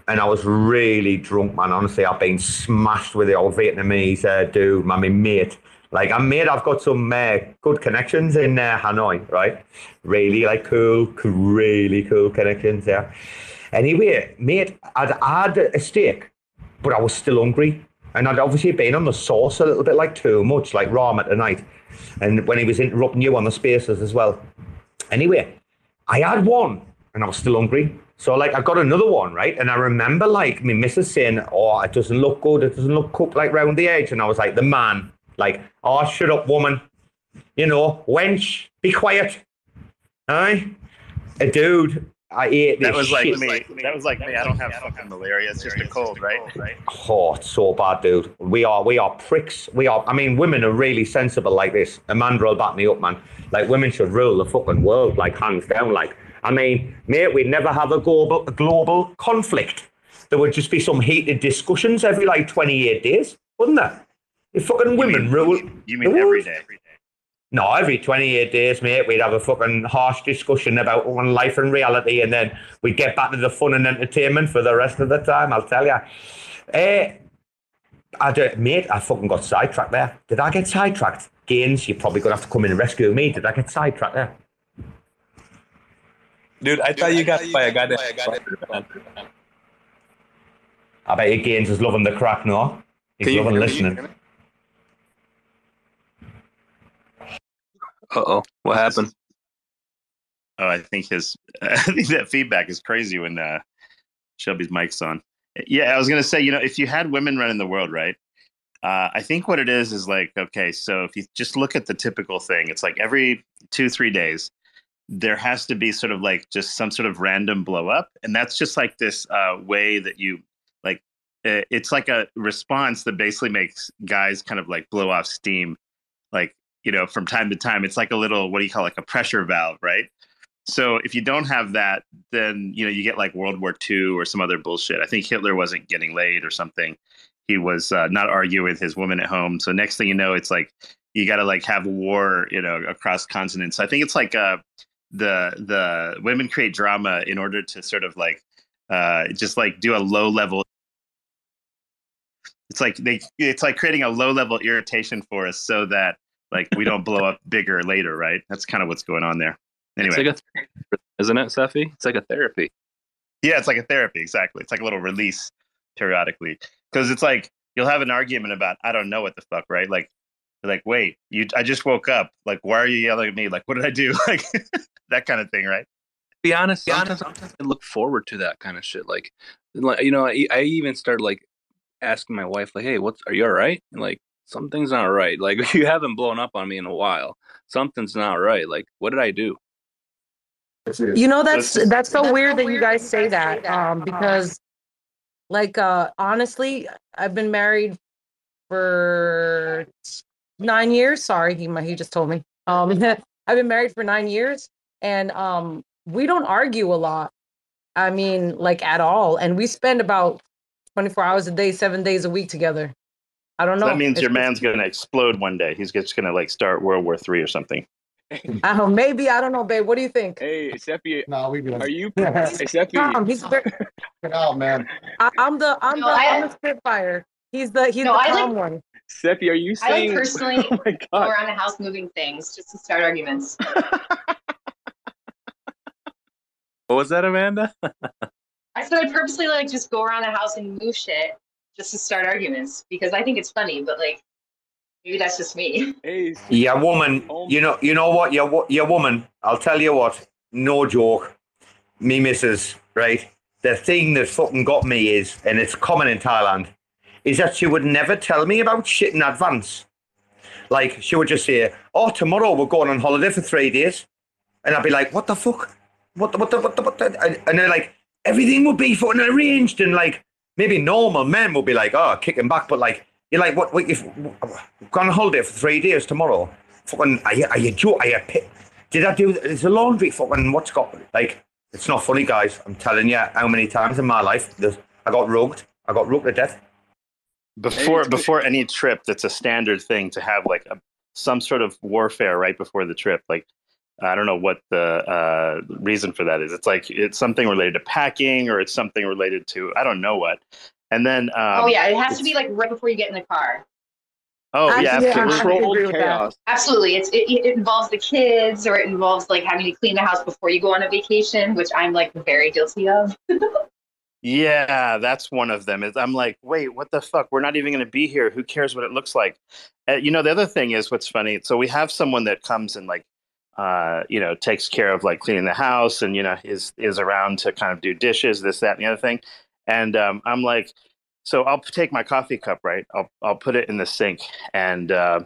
and I was really drunk, man. Honestly, I've been smashed with the old Vietnamese uh, dude, my my mate. Like I'm mate, I've got some uh, good connections in uh, Hanoi, right? Really like cool, really cool connections there. Anyway, mate, I'd had a steak but I was still hungry. And I'd obviously been on the sauce a little bit like too much, like Ram at night. And when he was interrupting you on the spaces as well. Anyway, I had one and I was still hungry. So like I got another one, right? And I remember like me missus saying, Oh, it doesn't look good, it doesn't look cooked like round the edge. And I was like, the man, like, oh shut up, woman. You know, wench, be quiet. Aye. A dude, I ate this That was like shit. me. That was like me. I don't have fucking malaria. It's just a cold, right? Oh, it's so bad, dude. We are we are pricks. We are. I mean, women are really sensible like this. Amanda will back me up, man. Like women should rule the fucking world, like hands down. Like, I mean, mate, we'd never have a global a global conflict. There would just be some heated discussions every like twenty eight days, wouldn't there? If fucking women rule. You mean every day? No, every 28 days, mate, we'd have a fucking harsh discussion about one life and reality, and then we'd get back to the fun and entertainment for the rest of the time, I'll tell you. Uh, I don't, mate, I fucking got sidetracked there. Did I get sidetracked? Gaines, you're probably going to have to come in and rescue me. Did I get sidetracked there? Dude, I thought you got by a goddamn spider. I bet you Gaines is loving the crack, no? He's Can loving hear me? listening. Uh oh, what happened? Oh, I think his. I think that feedback is crazy when uh, Shelby's mic's on. Yeah, I was gonna say, you know, if you had women running the world, right? Uh, I think what it is is like, okay, so if you just look at the typical thing, it's like every two, three days, there has to be sort of like just some sort of random blow up, and that's just like this uh, way that you like. uh, It's like a response that basically makes guys kind of like blow off steam, like you know, from time to time. It's like a little what do you call it, like a pressure valve, right? So if you don't have that, then you know you get like World War II or some other bullshit. I think Hitler wasn't getting laid or something. He was uh, not arguing with his woman at home. So next thing you know, it's like you got to like have war, you know, across continents. I think it's like uh, the the women create drama in order to sort of like uh, just like do a low level. It's like they it's like creating a low level irritation for us so that like we don't blow up bigger later, right? That's kind of what's going on there. Anyway. It's like a therapy, isn't it, Cephii? It's like a therapy. Yeah, it's like a therapy, exactly. It's like a little release periodically. Because it's like you'll have an argument about I don't know what the fuck, right? Like like, wait, you I just woke up. Like, why are you yelling at me? Like, what did I do? Like that kind of thing, right? be honest, sometimes, sometimes I look forward to that kind of shit. Like, like you know, I, I even start like asking my wife, like, "Hey, what's are you all right?" And like, something's not right. Like, you haven't blown up on me in a while. Something's not right. Like, what did I do? You know that's that's so weird that you guys say that um because like uh honestly I've been married for nine years. Sorry, he he just told me. Um, I've been married for nine years, and um, we don't argue a lot. I mean, like at all, and we spend about twenty four hours a day, seven days a week together. I don't know. So that means It's your man's going to explode one day. He's just going to like start World War Three or something. I don't. Maybe I don't know, babe. What do you think? Hey, Cephii, No, we good. are you? hey, Cephii, Tom, he's very, Get man. I, I'm the I'm No, the I- I'm the Spitfire. He's the he's No, the I like- calm one. Cephii, are you saying? I like saying? personally oh my go god! around the house moving things just to start arguments. What was that, Amanda? I said I purposely like just go around the house and move shit just to start arguments because I think it's funny, but like maybe that's just me. Hey, Yeah, woman. Oh You know, you know what? Your your woman. I'll tell you what. No joke. Me missus, right? The thing that fucking got me is, and it's common in Thailand, is that she would never tell me about shit in advance. Like she would just say, "Oh, tomorrow we're going on holiday for three days," and I'd be like, "What the fuck? What the what the what the what the?" And, and they're like, everything would be fucking arranged, and like maybe normal men would be like, "Oh, kicking back," but like you're like, "What? what if we're going on holiday for three days tomorrow?" Fucking, are you are you joke? Are you? Pi- did I do? Is the laundry fucking? What's got like? It's not funny, guys. I'm telling you, how many times in my life there's- I got rugged. I got rugged to death. Before it's- before any trip, that's a standard thing to have like a, some sort of warfare right before the trip. Like I don't know what the uh, reason for that is. It's like it's something related to packing, or it's something related to I don't know what. And then um, oh yeah, it has to be like right before you get in the car. oh yeah, Actually, I- I absolutely. controlled chaos. Absolutely, it's it, it involves the kids or it involves like having to clean the house before you go on a vacation, which I'm like very guilty of. Yeah, that's one of them. Is I'm like, wait, what the fuck? We're not even going to be here. Who cares what it looks like? Uh, you know, the other thing is what's funny. So we have someone that comes and like, uh, you know, takes care of like cleaning the house and you know is is around to kind of do dishes, this, that, and the other thing. And um, I'm like, so I'll take my coffee cup, right? I'll I'll put it in the sink, and uh,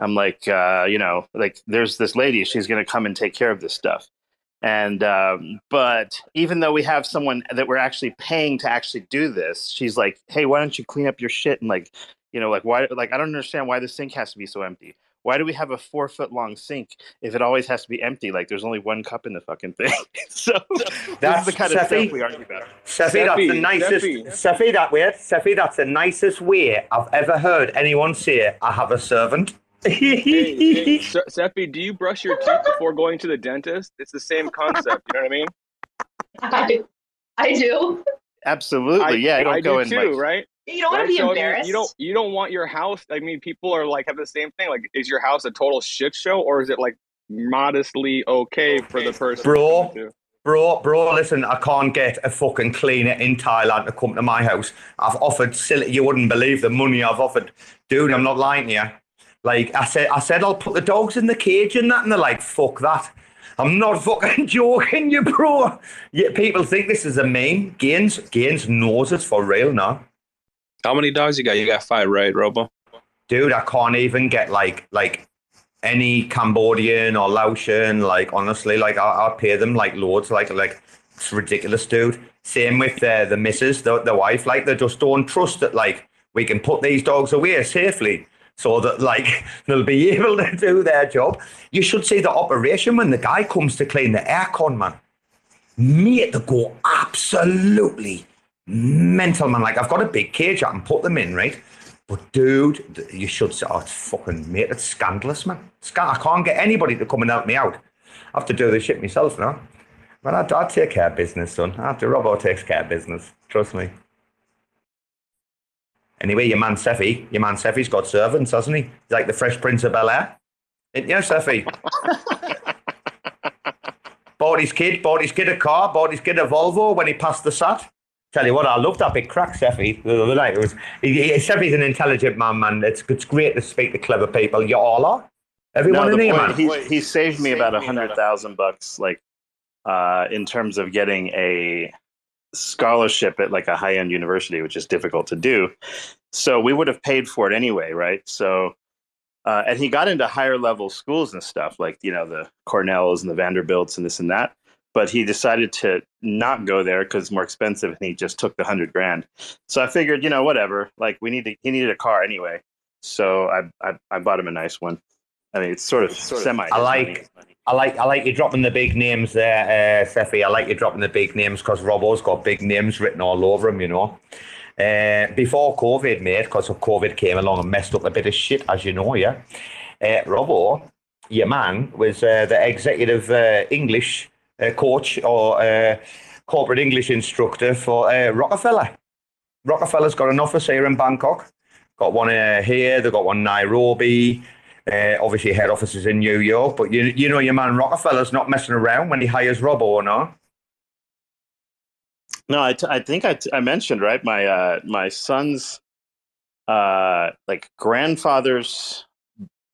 I'm like, uh, you know, like there's this lady. She's going to come and take care of this stuff. And um, but even though we have someone that we're actually paying to actually do this, she's like, "Hey, why don't you clean up your shit?" And like, you know, like why? Like I don't understand why the sink has to be so empty. Why do we have a four foot long sink if it always has to be empty? Like there's only one cup in the fucking thing. so this That's is the kind of Cephii. stuff we argue about. Cephii, that's the nicest. Cephii. Cephii, that way. Cephii, that's the nicest way I've ever heard anyone say. I have a servant. Hey, hey, Se- do you brush your teeth before going to the dentist? It's the same concept. You know what I mean? I, I do. Absolutely, I, yeah. I don't I go do in too, like, right? You don't want to be So, I mean, embarrassed. you don't you don't want your house. I mean, people are like have the same thing. Like, is your house a total shit show, or is it like modestly okay for the person? Bro. to? Bro, bro, listen, I can't get a fucking cleaner in Thailand to come to my house. I've offered silly, you wouldn't believe the money I've offered. Dude, I'm not lying to you. Like I said, I said I'll put the dogs in the cage and that, and they're like, fuck that. I'm not fucking joking, you bro. Yeah, people think this is a meme. Gaines, Gaines knows it's for real now. How many dogs you got? You got five, right, Robo? Dude, I can't even get like like any Cambodian or Laotian. Like honestly, like I, I pay them like loads. Like like it's ridiculous, dude. Same with uh, the missus, the, the wife. Like they just don't trust that like we can put these dogs away safely. So that like they'll be able to do their job. You should see the operation when the guy comes to clean the aircon, man. Mate, they go absolutely mental, man. Like I've got a big cage I can put them in, right? But dude, you should say, oh, it's fucking mate, it's scandalous, man. I can't get anybody to come and help me out. I have to do this shit myself now. Man, I, I take care of business, son. I have to. Robbo takes care of business. Trust me. Anyway, your man Cephii, your man Cephii's got servants, hasn't he? He's like the Fresh Prince of Bel Air. Isn't you, Cephii? bought his kid, bought his kid a car, bought his kid a Volvo when he passed the SAT. Tell you what, I loved that big crack, Cephii, the other night. It was, he, he, Cephii's an intelligent man, man. It's, it's great to speak to clever people. You all are. Everyone no, in here, man. he, he saved me about a hundred thousand bucks, like uh, in terms of getting a scholarship at like a high end university, which is difficult to do. So we would have paid for it anyway, right? So, uh, and he got into higher level schools and stuff, like you know the Cornells and the Vanderbilts and this and that. But he decided to not go there because it's more expensive, and he just took the hundred grand. So I figured, you know, whatever. Like we need to, he needed a car anyway. So I, I I bought him a nice one. I mean, it's sort of semi. I like, I like, I like you dropping the big names there, uh, Cephii. I like you dropping the big names because Robbo's got big names written all over him. You know, uh, before COVID, mate, because COVID came along and messed up a bit of shit, as you know, yeah. Uh, Robbo, your man, was uh, the executive uh, English coach or corporate English instructor for uh, Rockefeller. Rockefeller's got an office here in Bangkok. Got one uh, here. They've got one in Nairobi. Uh, obviously, head offices in New York. But you, you know, your man Rockefeller's not messing around when he hires Robbo or not. No, I, t- I think I, t- I mentioned right my uh, my son's uh, like grandfather's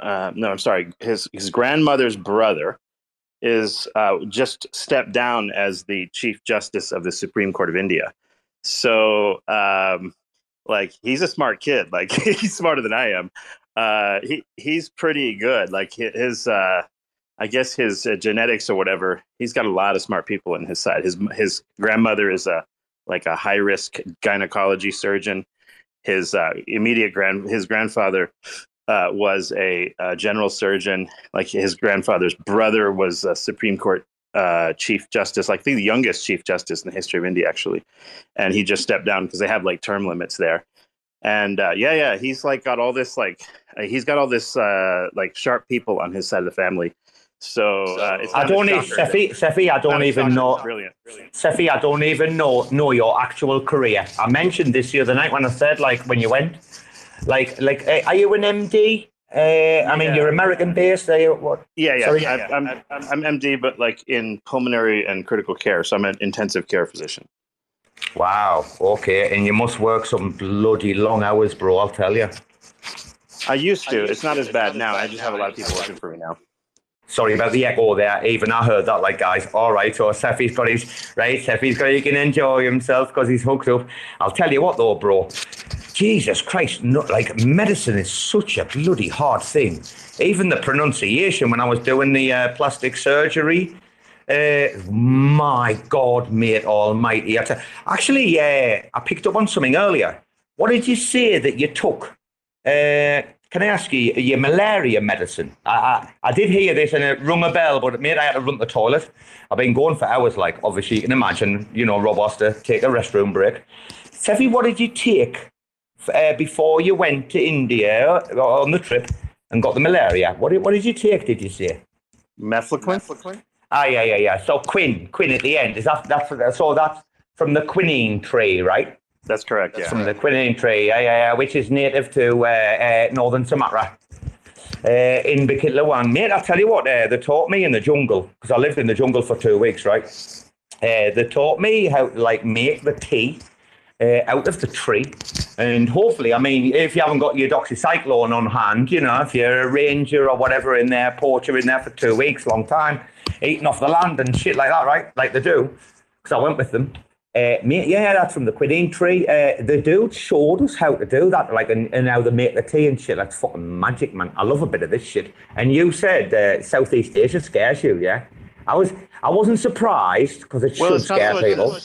uh, no, I'm sorry, his his grandmother's brother is uh, just stepped down as the chief justice of the Supreme Court of India. So, um, like, he's a smart kid. Like, he's smarter than I am. Uh, he he's pretty good. Like his, uh, I guess his uh, genetics or whatever. He's got a lot of smart people in his side. His his grandmother is a like a high risk gynecology surgeon. His uh, immediate grand his grandfather uh, was a, a, general surgeon. Like his grandfather's brother was a Supreme Court uh, Chief Justice, like the youngest Chief Justice in the history of India, actually. And he just stepped down because they have like term limits there. And uh, yeah, yeah, he's like got all this like he's got all this uh, like sharp people on his side of the family. So uh, I don't even Cephii, Cephii, I don't even know. Brilliant, brilliant. Cephii, I don't even know know your actual career. I mentioned this the other night when I said like when you went like, like, uh, are you an MD? Uh, I mean, you're American based. Are you what? Yeah, yeah. Sorry? I, I'm, I'm, I'm MD, but like in pulmonary and critical care. So I'm an intensive care physician. Wow. Okay, and you must work some bloody long hours, bro. I'll tell you. I used to. It's not as bad now. I just have a lot of people working for me now. Sorry about the echo there. Even I heard that, like, guys. All right, so Cephii's got his, right, Cephii's got, he can enjoy himself because he's hooked up. I'll tell you what, though, bro. Jesus Christ, no, like medicine is such a bloody hard thing. Even the pronunciation when I was doing the uh, plastic surgery, uh, my God, mate almighty. Actually, uh, I picked up on something earlier. What did you say that you took? Uh, can I ask you, your malaria medicine? I, I, I, did hear this and it rung a bell, but it made I had to run the toilet. I've been going for hours, like, obviously, you can imagine, you know, Rob to take a restroom break. Cephii, what did you take uh, before you went to India on the trip and got the malaria? What did, what did you take, did you say? Mefloquine? Ah, yeah, yeah, yeah. So quin, quin at the end. Is that, that's, so that's from the quinine tree, right? That's correct, yeah. From the quinine tree, yeah, yeah, yeah, which is native to uh, uh, northern Sumatra. Uh, in Bukit Mate, I tell you what, uh, they taught me in the jungle, because I lived in the jungle for two weeks, right? Uh, they taught me how to like make the tea uh, out of the tree. And hopefully, I mean, if you haven't got your doxycycline on hand, you know, if you're a ranger or whatever in there, poacher in there for two weeks, long time, eating off the land and shit like that, right? Like they do, because I went with them. Uh, mate, yeah, that's from the quinine tree. Uh, the dude showed us how to do that, like, and, and how they make the tea and shit. That's fucking magic, man. I love a bit of this shit. And you said uh, Southeast Asia scares you, yeah? I was, I wasn't surprised because it well, should scare people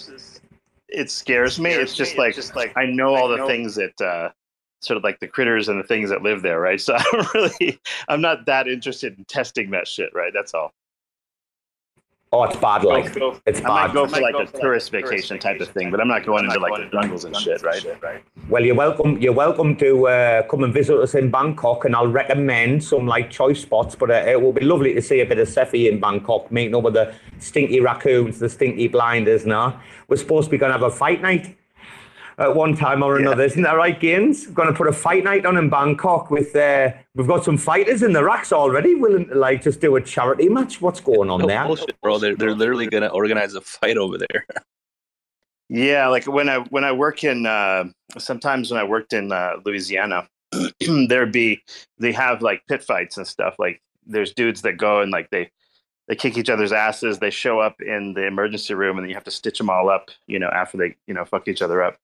it scares me. It's just like, just like I know all the things that uh, sort of like the critters and the things that live there, right? So I'm really, I'm not that interested in testing that shit, right? That's all. Oh, it's bad. Like go, it's I bad. might go for like a tourist vacation type of thing, but I'm not going into like the jungles and shit, right? Well, you're welcome. You're welcome to uh, come and visit us in Bangkok, and I'll recommend some like choice spots. But uh, it will be lovely to see a bit of Cephii in Bangkok, meeting up with the stinky raccoons, the stinky blinders. Now we're supposed to be going to have a fight night at one time or another. Yeah. Isn't that right, Gaines? We're going to put a fight night on in Bangkok with, uh, we've got some fighters in the racks already willing to like just do a charity match. What's going on no there? Bullshit, bro. They're, they're literally going to organize a fight over there. Yeah, like when I when I work in uh, sometimes when I worked in uh, Louisiana, there'd be they have like pit fights and stuff. Like there's dudes that go and like they they kick each other's asses. They show up in the emergency room, and then you have to stitch them all up. You know, after they you know fuck each other up.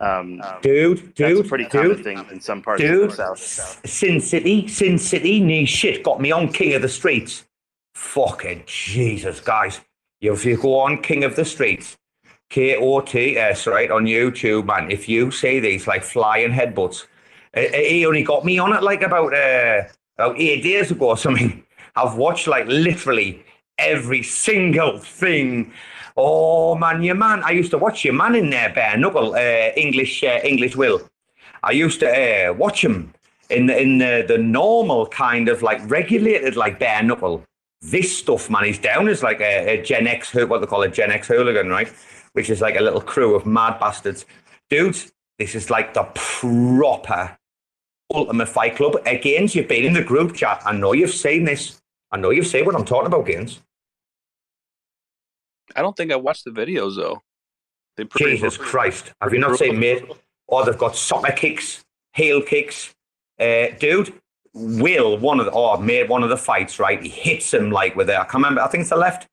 Um, dude, dude, a pretty common dude, thing in some parts dude, of the south. Sin City, Sin City, new shit got me on King of the Streets. Fucking Jesus, guys! If you go on King of the Streets, K O T S, right on YouTube, man. If you say these like flying headbutts He only got me on it like about uh, about eight days ago or something. I've watched like literally every single thing. Oh man, your man! I used to watch your man in there, bare knuckle, uh, English, uh, English Will. I used to uh, watch him in the, in the, the normal kind of like regulated like bare knuckle. This stuff, man, he's down as like a, a Gen X, what they call a Gen X hooligan, right? Which is like a little crew of mad bastards. Dudes, this is like the proper Ultimate Fight Club. Again, you've been in the group chat. I know you've seen this. I know you've seen what I'm talking about, Gaines. I don't think I watched the videos though. They pretty Jesus. Christ. Have you not seen, mate? Oh, they've got soccer kicks, heel kicks. Uh, dude, Will, one of the, oh, made one of the fights, right? He hits him like with it. I can't remember. I think it's the left.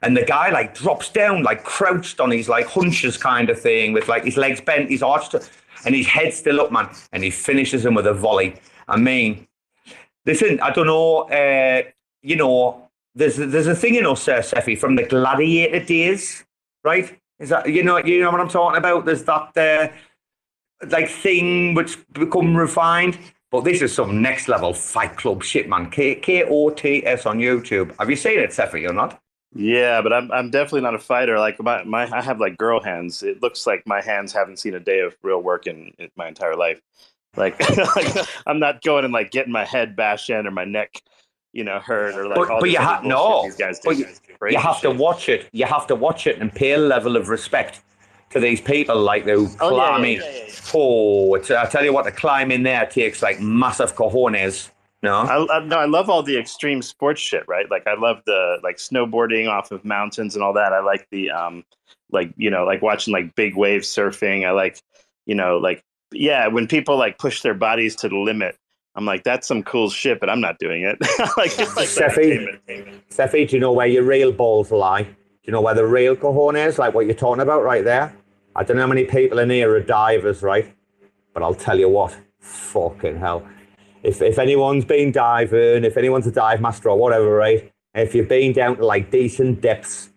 And the guy like drops down, like crouched on his like hunches kind of thing with like his legs bent, his arch, to, and his head still up, man. And he finishes him with a volley. I mean, listen, I don't know, uh, you know, there's there's a thing in us, Cephii, from the gladiator days, right? Is that you know you know what I'm talking about? There's that uh, like thing which become refined. But this is some next level fight club shit, man. K K O T S on YouTube. Have you seen it, Cephii, or not? Yeah, but I'm I'm definitely not a fighter. Like my, my I have like girl hands. It looks like my hands haven't seen a day of real work in, in my entire life. Like, like I'm not going and like getting my head bashed in or my neck, you know, heard or like But, all but you other have no. These guys But do. you, Crazy you have to watch it. You have to watch it and pay a level of respect to these people like who Oh, yeah, climb yeah, in. yeah, yeah, yeah. Oh, it's, I tell you what, to climb in there takes like massive cojones. No, I, I no, I love all the extreme sports shit, right? Like I love the like snowboarding off of mountains and all that. I like the um like you know like watching like big wave surfing. I like you know like yeah when people like push their bodies to the limit. I'm like that's some cool shit, but I'm not doing it. like like. Cephii, do you know where your real balls lie? Do you know where the real cojones, is? like what you're talking about right there? I don't know how many people in here are divers, right? But I'll tell you what, fucking hell. If, if anyone's been diving, if anyone's a dive master or whatever, right? If you've been down to like decent depths,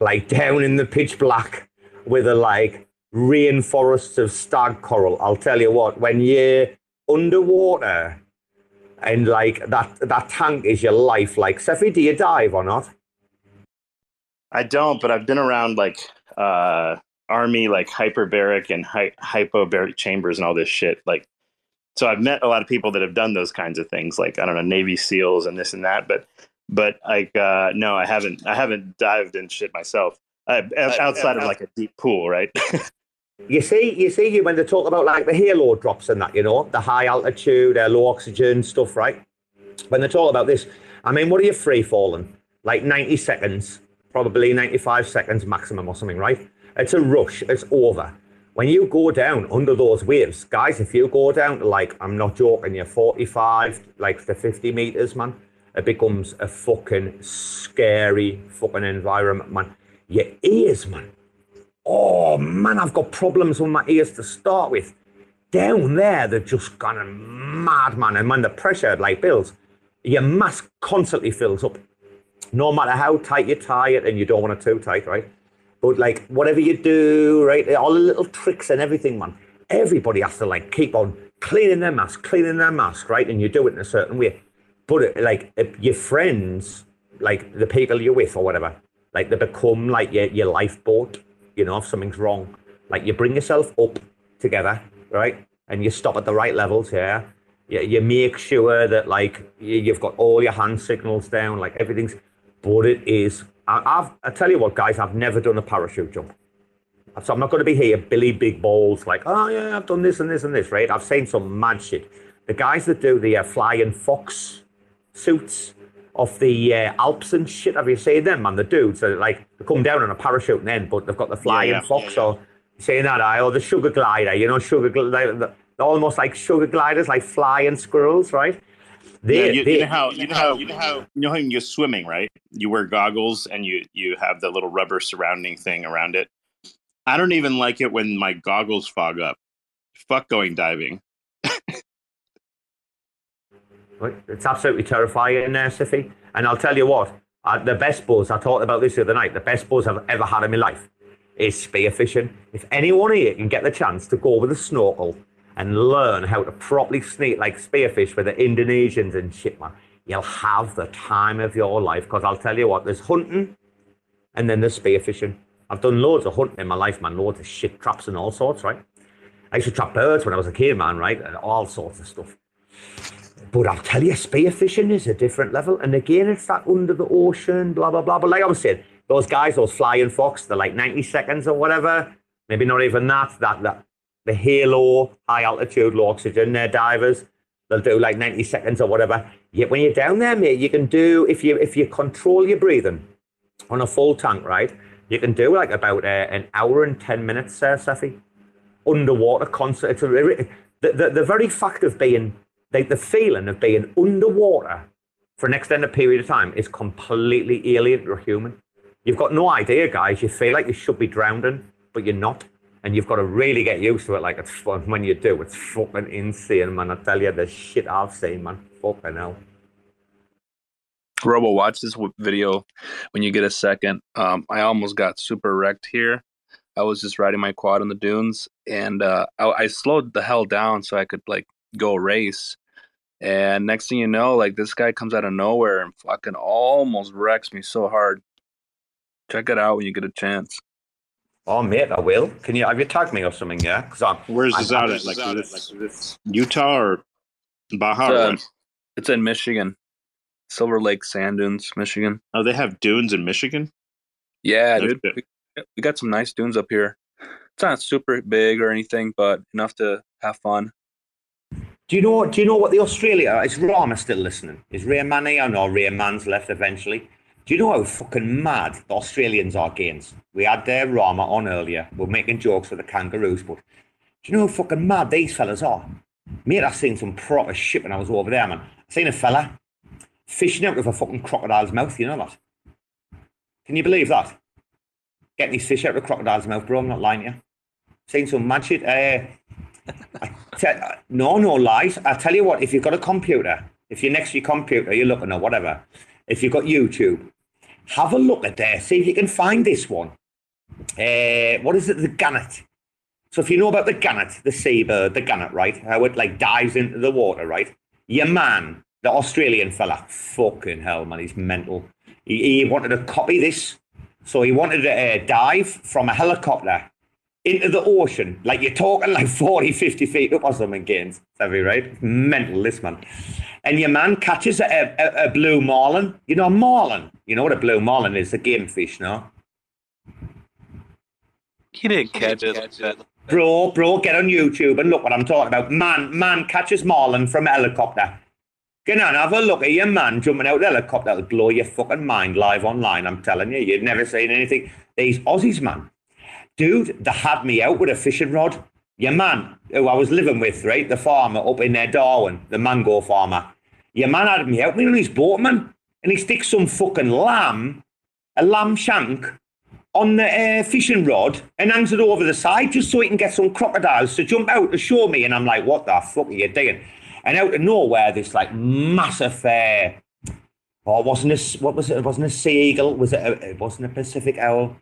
like down in the pitch black with a like rainforests of stag coral, I'll tell you what, when you're underwater and like that that tank is your life, like Cephii, do you dive or not? I don't, but I've been around like uh army like hyperbaric and hy- hypobaric chambers and all this shit. Like, so I've met a lot of people that have done those kinds of things, like I don't know Navy SEALs and this and that. But but like uh no, I haven't. I haven't dived in shit myself. Uh, outside of like a deep pool, right? You see, you see you when they talk about like the halo drops and that, you know, the high altitude, uh, low oxygen stuff, right? When they talk about this, I mean, what are you free falling? Like 90 seconds, probably 95 seconds maximum or something, right? It's a rush, it's over. When you go down under those waves, guys, if you go down to like, I'm not joking, you're 45, like the 50 meters, man, it becomes a fucking scary fucking environment, man. Your ears, man. Oh man, I've got problems with my ears to start with. Down there, they're just gone mad, man. And when the pressure like builds, your mask constantly fills up. No matter how tight you tie it, and you don't want it too tight, right? But like whatever you do, right? All the little tricks and everything, man. Everybody has to like keep on cleaning their mask, cleaning their mask, right? And you do it in a certain way. But it, like if your friends, like the people you're with or whatever, like they become like your, your lifeboat, you know, if something's wrong. Like you bring yourself up together, right? And you stop at the right levels, yeah. You, you make sure that like you, you've got all your hand signals down, like everything's. But it is. I, I've. I tell you what, guys, I've never done a parachute jump. So I'm not going to be here, Billy Big Balls, like, oh yeah, I've done this and this and this, right? I've seen some mad shit. The guys that do the uh, flying fox suits off the uh, Alps and shit, have you seen them, man? The dudes that like they come down on a parachute and then, but they've got the flying yeah, fox yeah, or saying that, I or the sugar glider, you know, sugar gl- they're, they're almost like sugar gliders, like flying squirrels, right? They, yeah, you, they- you know how you know how you know how you know how you're swimming, right? You wear goggles and you you have the little rubber surrounding thing around it. I don't even like it when my goggles fog up. Fuck going diving. It's absolutely terrifying, uh, Cephii. And I'll tell you what, uh, the best buzz, I talked about this the other night, the best buzz I've ever had in my life is spearfishing. If anyone here can get the chance to go with a snorkel and learn how to properly sneak like spearfish with the Indonesians and shit, man, you'll have the time of your life. Because I'll tell you what, there's hunting and then there's spearfishing. I've done loads of hunting in my life, man, loads of shit traps and all sorts, right? I used to trap birds when I was a kid, man, right? And all sorts of stuff. But I'll tell you, spearfishing is a different level. And again, it's that under the ocean, blah, blah, blah. But like I was saying, those guys, those flying fox, they're like 90 seconds or whatever. Maybe not even that. That, that the halo, high altitude, low oxygen, they're divers. They'll do like 90 seconds or whatever. Yet when you're down there, mate, you can do, if you if you control your breathing on a full tank, right, you can do like about uh, an hour and 10 minutes, uh, Cephii, underwater concert. It's a, the, the, the very fact of being, the, the feeling of being underwater for an extended period of time is completely alien to a human. You've got no idea, guys. You feel like you should be drowning, but you're not. And you've got to really get used to it. Like it's fun when you do. It's fucking insane, man. I tell you, the shit I've seen, man. Fucking hell. Robo, watch this video when you get a second. Um, I almost got super wrecked here. I was just riding my quad on the dunes, and uh, I, I slowed the hell down so I could like go race. And next thing you know, like this guy comes out of nowhere and fucking almost wrecks me so hard. Check it out when you get a chance. Oh, mate, I will. Can you have you tagged me or something? Yeah, because I'm. Where's I'm, this out at? Like, is this Utah or Baja? It's, uh, it's in Michigan, Silver Lake Sand Dunes, Michigan. Oh, they have dunes in Michigan. Yeah, No dude, we, we got some nice dunes up here. It's not super big or anything, but enough to have fun. Do you know? Do you know what the Australia? Is Rarma still listening? Is Ray Man here? No, Ray Man's left eventually. Do you know how fucking mad the Australians are Gaines? We had their Rarma on earlier. We're making jokes with the kangaroos, but do you know how fucking mad these fellas are? Mate, I seen some proper shit when I was over there, man. I seen a fella fishing out of a fucking crocodile's mouth. You know that? Can you believe that? Getting these fish out of a crocodile's mouth, bro. I'm not lying to you. Seen some mad shit. Uh, Tell, no, no lies. I tell you what, if you've got a computer, if you're next to your computer, you're looking at whatever, if you've got YouTube, have a look at there. See if you can find this one. Uh, what is it? The gannet. So if you know about the gannet, the seabird, the gannet, right? How it like dives into the water, right? Your man, the Australian fella, fucking hell, man, he's mental. He, he wanted to copy this. So he wanted to uh, dive from a helicopter into the ocean. Like you're talking like 40, 50 feet up or something, Gaines. Savvy, right? Mental, this man. And your man catches a, a, a blue marlin. You know, a marlin. You know what a blue marlin is? A game fish, no? He didn't catch it. Bro, bro, get on YouTube and look what I'm talking about. Man, man catches marlin from a helicopter. Get on, have a look at your man jumping out of the helicopter. It'll blow your fucking mind live online. I'm telling you, you've never seen anything. These Aussies, man. Dude, they had me out with a fishing rod. Your man, who I was living with, right? The farmer up in there, Darwin, the mango farmer. Your man had me out on his boat, man. And he sticks some fucking lamb, a lamb shank, on the uh, fishing rod and hangs it over the side just so he can get some crocodiles to jump out to show me. And I'm like, what the fuck are you doing? And out of nowhere, this like massive, uh, oh, wasn't this, what was it? It wasn't a sea eagle. Was it? A, it wasn't a Pacific owl.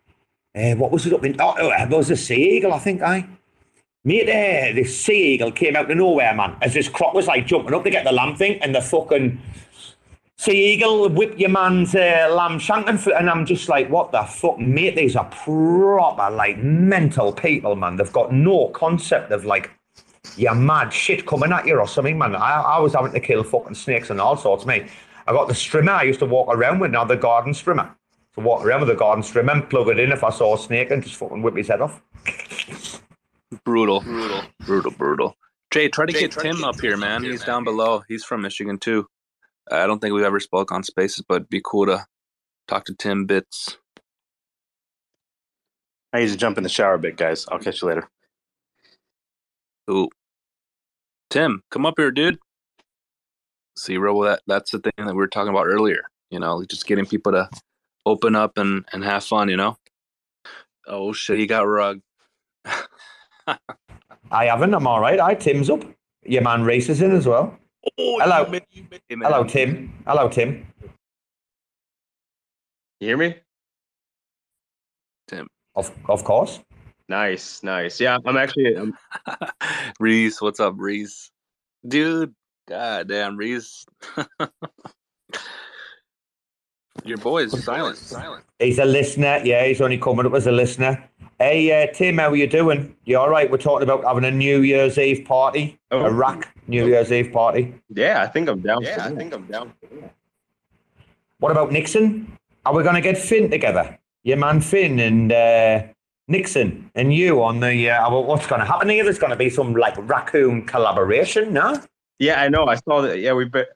Uh, what was it up in? Oh, oh, it was a sea eagle, I think. I. Mate, uh, this sea eagle came out of nowhere, man. As this croc was like jumping up to get the lamb thing, and the fucking sea eagle whip your man's uh, lamb shank, and, and I'm just like, what the fuck, mate? These are proper like mental people, man. They've got no concept of like your mad shit coming at you or something, man. I, I was having to kill fucking snakes and all sorts, mate. I got the strimmer I used to walk around with, now the garden strimmer. To walk around with the garden stream and plug it in if I saw a snake and just fucking whip his head off. Brutal, brutal, brutal, brutal. Jay, try to get Tim up here, man. He's down below. He's from Michigan too. I don't think we've ever spoke on Spaces, but it'd be cool to talk to Tim bits. I need to jump in the shower a bit, guys. I'll catch you later. Ooh, Tim, come up here, dude. See, Robo, that that's the thing that we were talking about earlier. You know, just getting people to open up and and have fun. You know. Oh shit, he got rug. I haven't, I'm all right. I Tim's up. Your man races in as well. Oh, Hello. you made- you made- Hey. Hello, Tim. Hello, Tim. You hear me? Tim. Of, of course. Nice, nice. Yeah, I'm actually. I'm, um Reece, what's up, Reece? Dude, god damn, Reece. Your boy is silent. Silent. He's a listener. Yeah, he's only coming up as a listener. Hey, uh, Tim, how are you doing? You all right? We're talking about having a New Year's Eve party, Oh. a rack New Year's Eve party. yeah, I think I'm down. Yeah, I think I'm down. What about Nixon? Are we going to get Finn together? Your man Finn and uh, Nixon and you on the. Uh, what's going to happen here? There's going to be some like raccoon collaboration, no? Yeah, I know. I saw that. Yeah, we've been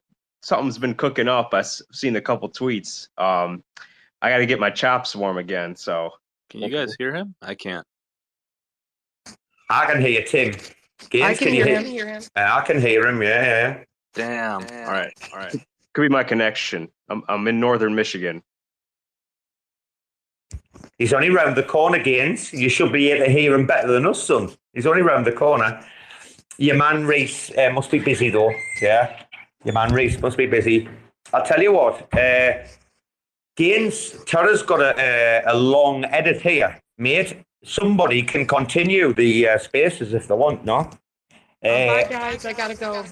something's been cooking up. I've seen a couple tweets. Um, I got to get my chops warm again. So Can you guys hear him? I can't. I can hear you, Tim. Gaines, I can you hear hear him. Uh, I can hear him. Yeah, yeah. Damn. all right, all right. Could be my connection. I'm I'm in northern Michigan. He's only round the corner, Gaines. You should be able to hear him better than us, son. He's only round the corner. Your man Reece uh, must be busy though. Yeah, your man Reece must be busy. I'll tell you what. Uh, Gaines, Tara's got a, a, a long edit here, mate. Somebody can continue the uh, spaces if they want, no? Bye, Uh, guys. I gotta go.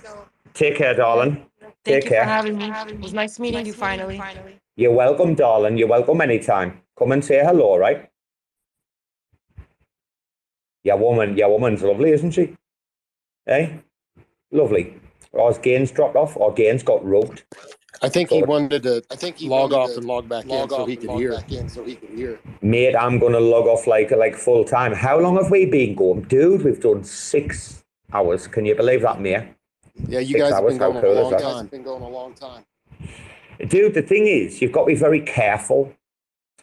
take care, darling. Thank Take you care. for having me. It was nice meeting you finally. You're welcome, darling. You're welcome anytime. Come and say hello, right? Your woman, your woman's lovely, isn't she? Eh? Lovely. Or has Gaines dropped off or Gaines got roped. I think he wanted to I think he log off and log back log in so he could hear. back in so he could hear. Mate, I'm gonna log off like like full time. How long have we been going? Dude, we've done six hours. Can you believe that, mate? Yeah, you Six guys have hours, been how going a cool is long that? Guys, time. been going a long time. Dude, the thing is, you've got to be very careful.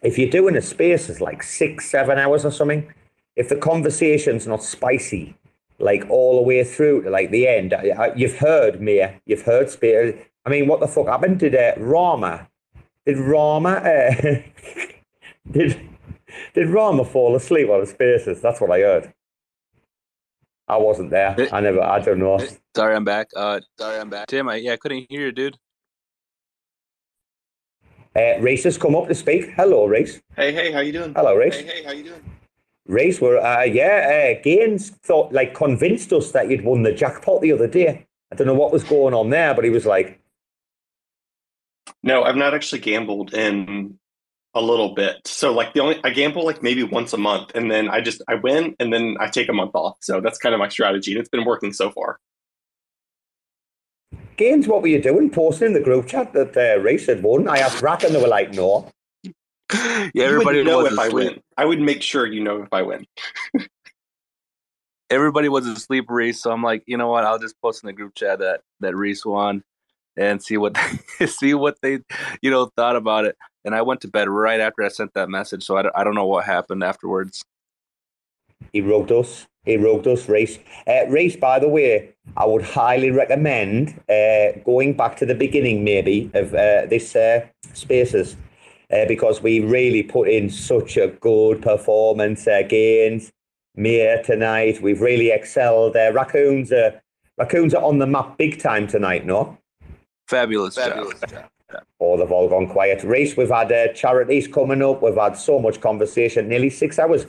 If you're doing a space is like six, seven hours or something, if the conversation's not spicy, like all the way through to like the end, I- I- you've heard Mia, you've heard space. I mean, what the fuck happened? Did uh, Rarma, did Rarma, uh, did did Rarma fall asleep on the spaces? That's what I heard. I wasn't there. I never. I don't know. Sorry, I'm back. Uh, sorry, I'm back. Tim, I, yeah, I couldn't hear you, dude. Uh, Reece has come up to speak. Hello, Reece. Hey, hey, how you doing? Hello, Reece. Hey, hey, how you doing? Reece, were uh, yeah, uh, Gaines thought like convinced us that you'd won the jackpot the other day. I don't know what was going on there, but he was like, No, I've not actually gambled in a little bit. So like the only I gamble like maybe once a month and then I just I win and then I take a month off. So that's kind of my strategy and it's been working so far. Gaines, what were you doing? Posting in the group chat that uh, Reece had won. I asked Rack and they were like, no. Yeah, everybody would know was if I asleep. win. I would make sure you know if I win. Everybody was asleep, Reece. So I'm like, you know what? I'll just post in the group chat that that Reece won, and see what they, see what they, you know, thought about it. And I went to bed right after I sent that message, so I don't, I don't know what happened afterwards. He rugged us. He rugged us, Reece. Uh, Reece, by the way, I would highly recommend uh, going back to the beginning, maybe, of uh, this uh, Spaces, uh, because we really put in such a good performance. Uh, Gaines, Mia tonight. We've really excelled. Uh, raccoons, are, raccoons are on the map big time tonight, no? Fabulous, Fabulous job. job. Oh, they've all gone quiet. Reece, we've had uh, charities coming up. We've had so much conversation, nearly six hours.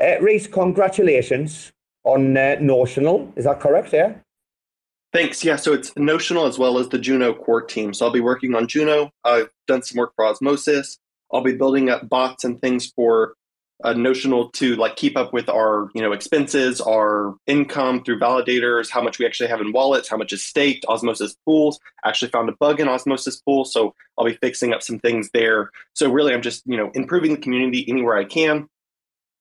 Uh, Reece, congratulations on uh, Notional. Is that correct? Yeah. Thanks. Yeah, so it's Notional as well as the Juno core team. So I'll be working on Juno. I've done some work for Osmosis. I'll be building up bots and things for uh, Notional to like keep up with our you know expenses, our income through validators, how much we actually have in wallets, how much is staked. Osmosis pools. Actually found a bug in Osmosis pool, so I'll be fixing up some things there. So really, I'm just you know improving the community anywhere I can.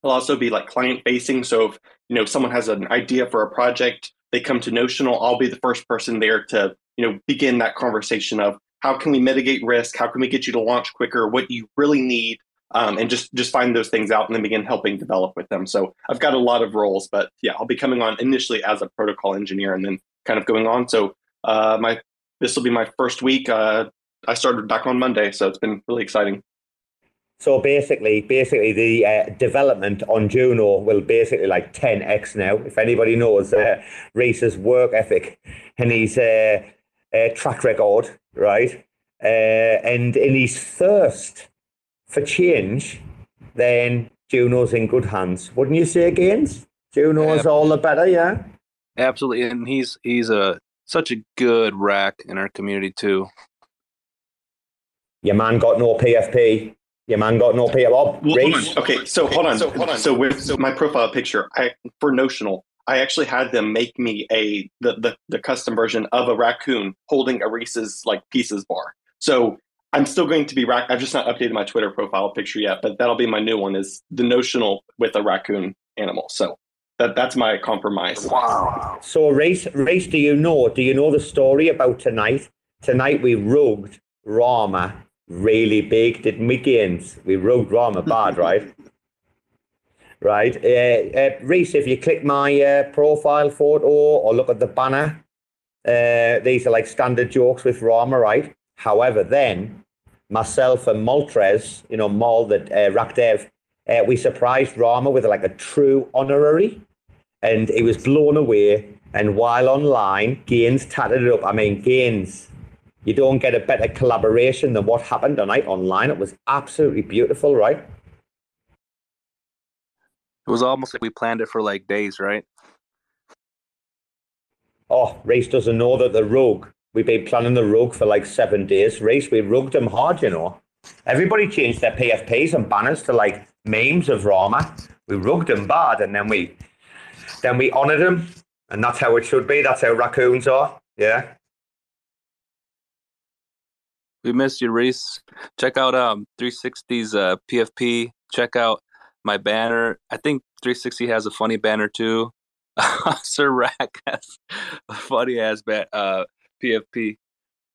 I'll also be like client facing. So if you know someone has an idea for a project, they come to Notional, I'll be the first person there to you know begin that conversation of how can we mitigate risk, how can we get you to launch quicker, what you really need, um, and just just find those things out and then begin helping develop with them. So I've got a lot of roles, but yeah, I'll be coming on initially as a protocol engineer and then kind of going on. So uh, my this will be my first week. Uh, I started back on Monday, so it's been really exciting. So basically, basically the uh, development on Juno will basically like 10x now. If anybody knows uh, Reece's work ethic and his uh, uh, track record, right, uh, and in his thirst for change, then Juno's in good hands. Wouldn't you say, Gaines? Juno is all the better, yeah? Absolutely, and he's he's a such a good rack in our community too. Your man got no PFP. Your man got no PFP. Oh, Well, hold on. Okay, so hold on. So hold on. So with so my profile picture, I for notional, I actually had them make me a the the, the custom version of a raccoon holding a Reese's like pieces bar. So I'm still going to be rack. I've just not updated my Twitter profile picture yet, but that'll be my new one. Is the notional with a raccoon animal. So that that's my compromise. Wow. So, Reece, Reece, do you know? Do you know the story about tonight? Tonight we rugged Rarma really big, didn't we, Gaines? We rugged Rarma bad, right? right. Uh, uh, Reece, if you click my uh, profile photo or look at the banner, uh, these are like standard jokes with Rarma, right? However, then myself and Maltrez, you know, Mal, that uh, Rakdev, uh, we surprised Rarma with like a true honorary and he was blown away. And while online, Gaines tatted it up. I mean, Gaines, you don't get a better collaboration than what happened tonight online. It was absolutely beautiful, right? It was almost like we planned it for like days, right? Oh, Race doesn't know that the rogue. we've been planning the rogue for like seven days. Race, we rugged him hard, you know. Everybody changed their PFPs and banners to like memes of Rarma. We rugged him bad and then we then we honoured him. And that's how it should be. That's how raccoons are. Yeah. We missed you, Reece. Check out um 360's uh, PFP. Check out my banner. I think 360 has a funny banner too. Sir Rack has a funny ass ba- uh, PFP.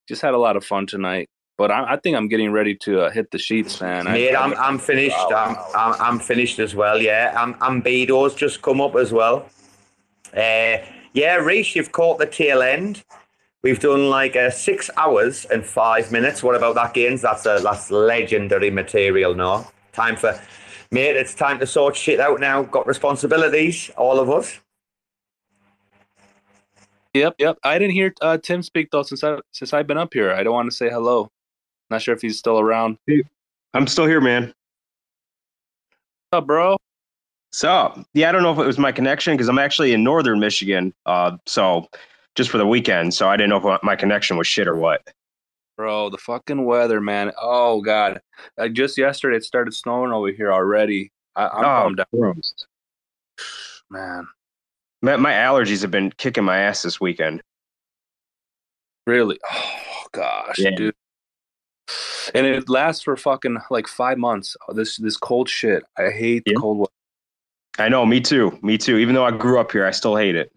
Just had a lot of fun tonight. But I, I think I'm getting ready to uh, hit the sheets, man. I- Mate, I'm, I'm finished. I'm, I'm, I'm finished as well. Yeah, I'm, I'm Bedo's just come up as well. Uh, yeah, Reece, you've caught the tail end. We've done like uh, six hours and five minutes. What about that, Gaines? That's a, that's legendary material. No time for, mate. It's time to sort shit out now. Got responsibilities, all of us. Yep, yep. I didn't hear uh, Tim speak though since I since I've been up here. I don't want to say hello. Not sure if he's still around. I'm still here, man. What's up, bro? So, yeah, I don't know if it was my connection because I'm actually in northern Michigan. Uh, so just for the weekend. So I didn't know if my connection was shit or what. Bro, the fucking weather, man. Oh god. like just yesterday it started snowing over here already. I, I'm Oh, bummed out. Man, My, my allergies have been kicking my ass this weekend. really? Oh gosh, Yeah. dude. And it lasts for fucking like five months. Oh, This this cold shit. I hate the cold weather. I know, me too. Me too. Even though I grew up here, I still hate it.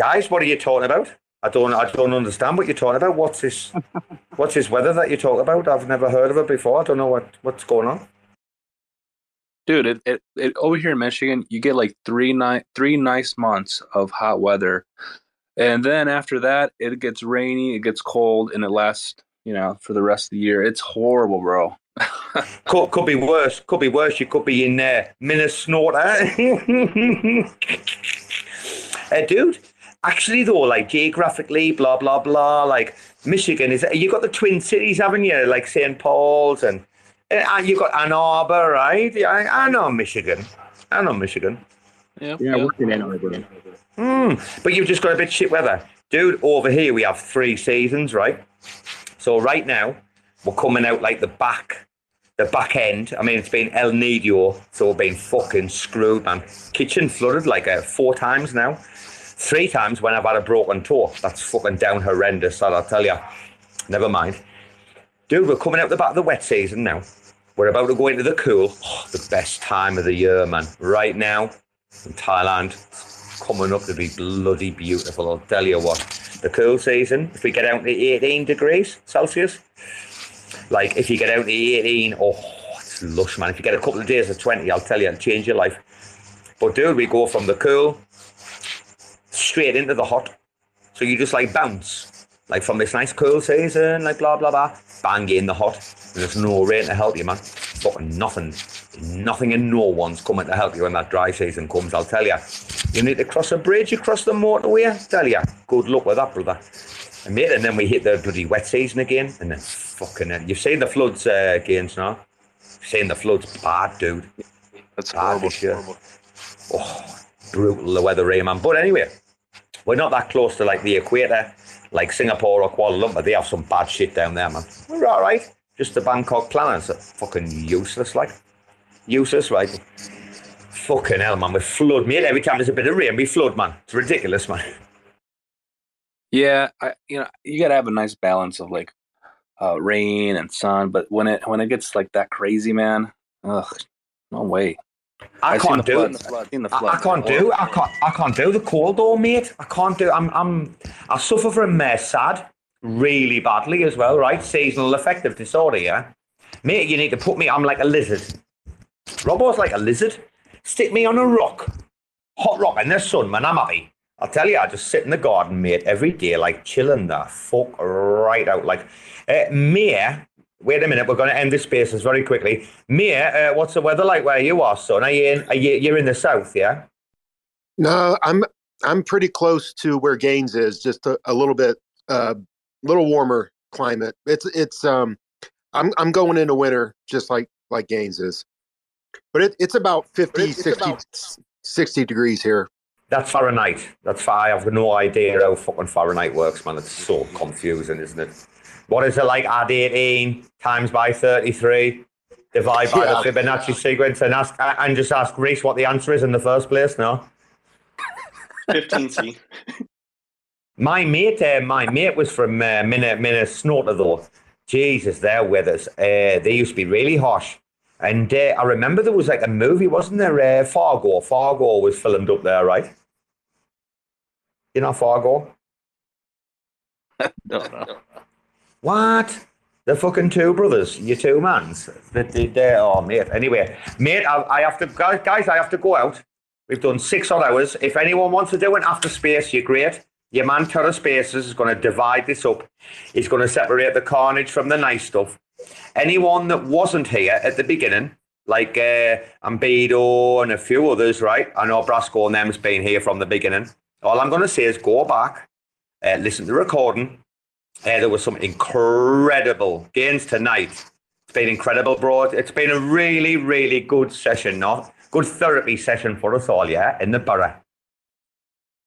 Guys, what are you talking about? I don't, I don't understand what you're talking about. What's this? what's this weather that you talk about? I've never heard of it before. I don't know what, what's going on. Dude, it, it, it over here in Michigan, you get like three ni- three nice months of hot weather. And then after that, it gets rainy, it gets cold, and it lasts, you know, for the rest of the year. It's horrible, bro. Could, could be worse. Could be worse. You could be in uh, Minnesota. uh, dude, actually, though, like geographically, blah, blah, blah, like Michigan is, you got the Twin Cities, haven't you? Like St. Paul's and uh, you got Ann Arbor, right? Yeah, I, I know Michigan. I know Michigan. Yeah, yeah, working in Arbor. Mm, but you've just got a bit shit weather. Dude, over here we have three seasons, right? So right now, we're coming out like the back, the back end. I mean, it's been El Niño, so we've been fucking screwed, man. Kitchen flooded like uh, four times now. Three times when I've had a broken toe. That's fucking down horrendous, that I'll tell you. Never mind. Dude, we're coming out the back of the wet season now. We're about to go into the cool. Oh, the best time of the year, man. Right now, in Thailand, coming up to be bloody beautiful. I'll tell you what. The cool season, if we get out to 18 degrees Celsius, like if you get out to 18, oh, it's lush, man. If you get a couple of days of 20, I'll tell you, it'll change your life. But dude, we go from the cool straight into the hot. So you just like bounce, like from this nice cool season, like blah blah blah, bang in the hot. There's no rain to help you, man. Fucking nothing, nothing and no one's coming to help you when that dry season comes. I'll tell you. You need to cross a bridge, you cross the motorway. I'll tell you, good luck with that, brother. And mate, and then we hit the bloody wet season again, and then fucking, hell. you've seen the floods uh, again, now. You've seen the floods, bad, dude. That's Ah, horrible. sure. Oh, brutal the weather here, man. But anyway, we're not that close to like the equator, like Singapore or Kuala Lumpur. They have some bad shit down there, man. We're all right. Just the Bangkok planets are fucking useless, like useless, right? Fucking hell, man. We flood, mate. Every time there's a bit of rain, we flood, man. It's ridiculous, man. Yeah, I, you know, you gotta have a nice balance of like uh, rain and sun, but when it when it gets like that crazy, man, ugh, no way. I can't do it. the flood, seen the I, flood. I can't do. I can't. I can't do the cold though, mate. I can't do. I'm. I'm. I suffer from uh, sad really badly as well. Right, seasonal affective disorder. Yeah, mate. You need to put me. I'm like a lizard. Robbo's like a lizard. Stick me on a rock, hot rock in the sun, man. I'm happy. I'll tell you, I just sit in the garden, mate, every day, like chilling the fuck right out. Like, uh, Mia, wait a minute, we're going to end this spaces very quickly. Mia, uh, what's the weather like where you are, son? Are you in? Are you, you're in the south, yeah? No, I'm I'm pretty close to where Gaines is, just a, a little bit, a uh, little warmer climate. It's it's um, I'm I'm going into winter just like like Gaines is, but it, it's about 50, it's 60, about- 60 degrees here. That's Fahrenheit. That's far. I have no idea how fucking Fahrenheit works, man. It's so confusing, isn't it? What is it like? Add 18 times by 33, divide by Yeah. the Fibonacci sequence, and ask and just ask Reece what the answer is in the first place. No. 15C. My mate, uh, my mate was from uh, Minna, Minnesota though. Jesus, their weathers, uh, they used to be really harsh. And uh, I remember there was like a movie, wasn't there? Uh, Fargo. Fargo was filmed up there, right? You know Fargo? no, no. What? The fucking two brothers, you two mans. They, they, oh, mate. Anyway, mate, I, I have to, guys, I have to go out. We've done six odd hours. If anyone wants to do an after space, you're great. Your man TerraSpaces is going to divide this up. He's going to separate the carnage from the nice stuff. Anyone that wasn't here at the beginning, like uh, Ambedo and a few others, right? I know Brasco and them's been here from the beginning. All I'm going to say is go back, uh, listen to the recording, there was some incredible gains tonight. It's been incredible, bro. It's been a really, really good session, not good therapy session for us all, yeah, in the borough.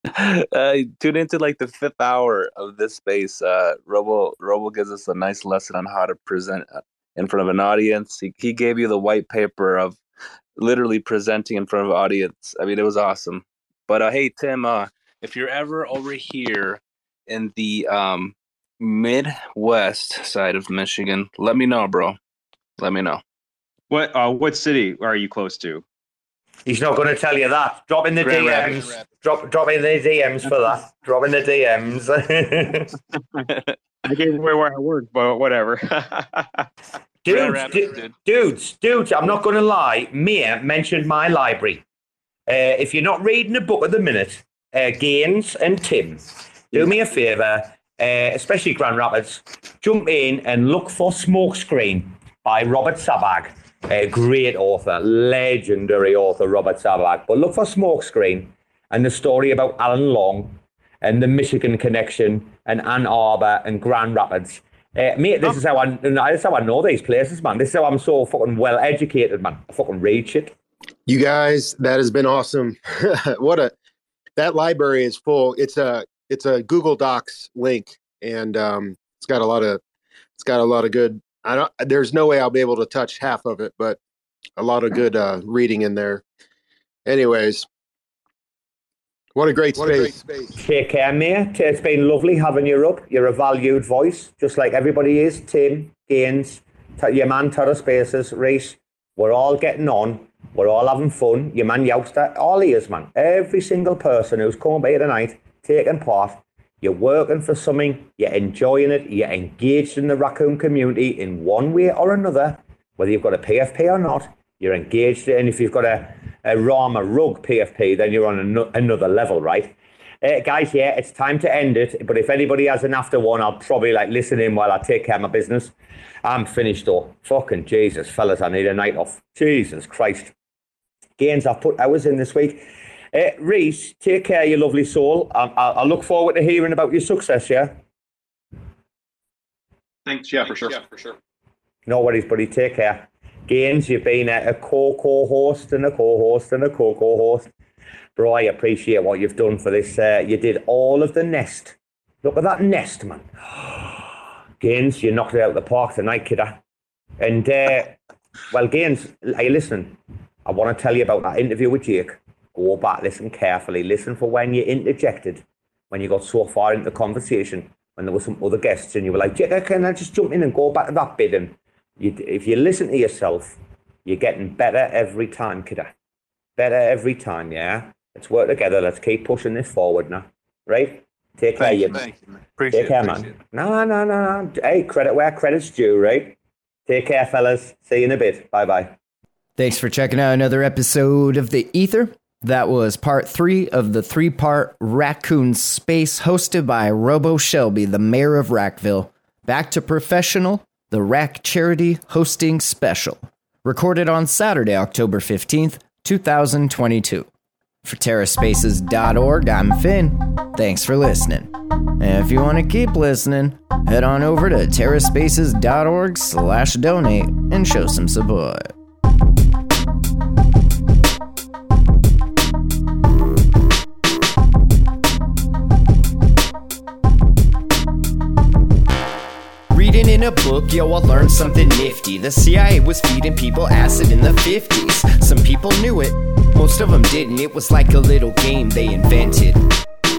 uh, tune into like the fifth hour of this space. Uh, Robo Robo gives us a nice lesson on how to present uh, in front of an audience. He, he gave you the white paper of literally presenting in front of an audience. I mean, it was awesome. But uh, hey, Tim, uh, if you're ever over here in the um, Midwest side of Michigan, let me know, bro. Let me know. What uh, what city are you close to? He's not going to tell you that. Drop in the Grand DMs. Rapids. Drop, drop in the DMs for that. Drop in the DMs. I gave away where I work, but whatever. dudes, Rapids, du- dude. dudes, dudes, I'm not going to lie. Mia mentioned my library. Uh, if you're not reading a book at the minute, uh, Gaines and Tim, do me a favour, uh, especially Grand Rapids, jump in and look for Smokescreen by Robert Sabbag. A great author, legendary author, Robert Sabbag. But look for Smokescreen and the story about Allen Long and the Michigan connection and Ann Arbor and Grand Rapids. Uh, mate, this is how I this is how I know these places, man. This is how I'm so fucking well educated, man. I fucking read shit. You guys, that has been awesome. what a that library is full. It's a it's a Google Docs link, and um, it's got a lot of it's got a lot of good. I don't. There's no way I'll be able to touch half of it, but a lot of good uh, reading in there. Anyways, what a great space. Take care, mate. It's been lovely having you up. You're a valued voice, just like everybody is. Tim, Gaines, T- your man, Terra Spaces, Reece. We're all getting on. We're all having fun. Your man, Youngster, all ears, man. Every single person who's come by here tonight, taking part, you're working for something, you're enjoying it, you're engaged in the raccoon community in one way or another, whether you've got a PFP or not, you're engaged. And if you've got a, a Rarma rug PFP, then you're on ano- another level, right? Uh, guys, yeah, it's time to end it. But if anybody has an after one, I'll probably like listen in while I take care of my business. I'm finished though. Fucking Jesus, fellas, I need a night off. Jesus Christ. Gaines, I've put hours in this week. Uh, Reece, take care, you lovely soul. I, I, I look forward to hearing about your success, yeah? Thanks. Yeah, for sure. Yeah, for sure. No worries, buddy. Take care. Gaines, you've been a, a co-co-host and a co-host and a co-co-host. Bro, I appreciate what you've done for this. Uh, you did all of the nest. Look at that nest, man. Gaines, you knocked it out of the park tonight, kidder. And, uh, well, Gaines, are you listening? I want to tell you about that interview with Jake. Go back, listen carefully. Listen for when you interjected, when you got so far into the conversation, when there were some other guests, and you were like, Jake, can I just jump in and go back to that bit? And you, if you listen to yourself, you're getting better every time, kidder. Better every time, yeah? Let's work together. Let's keep pushing this forward now. Right? Take care, Thank you, you. thank you, man. Appreciate Take care, it, man. it. No, no, no, no. Hey, credit where credit's due, right? Take care, fellas. See you in a bit. Bye bye. Thanks for checking out another episode of The Ether. That was part three of the three part Raccoon Space hosted by Robo Shelby, the mayor of RACville. Back to professional, the RAC Charity Hosting Special. Recorded on Saturday, October 15th, 2022. For TerraSpaces.org, I'm Finn. Thanks for listening. And if you want to keep listening, head on over to TerraSpaces.org slash donate and show some support. In a book, yo, I learned something nifty. The CIA was feeding people acid in the 50s. Some people knew it, most of them didn't. It was like a little game they invented.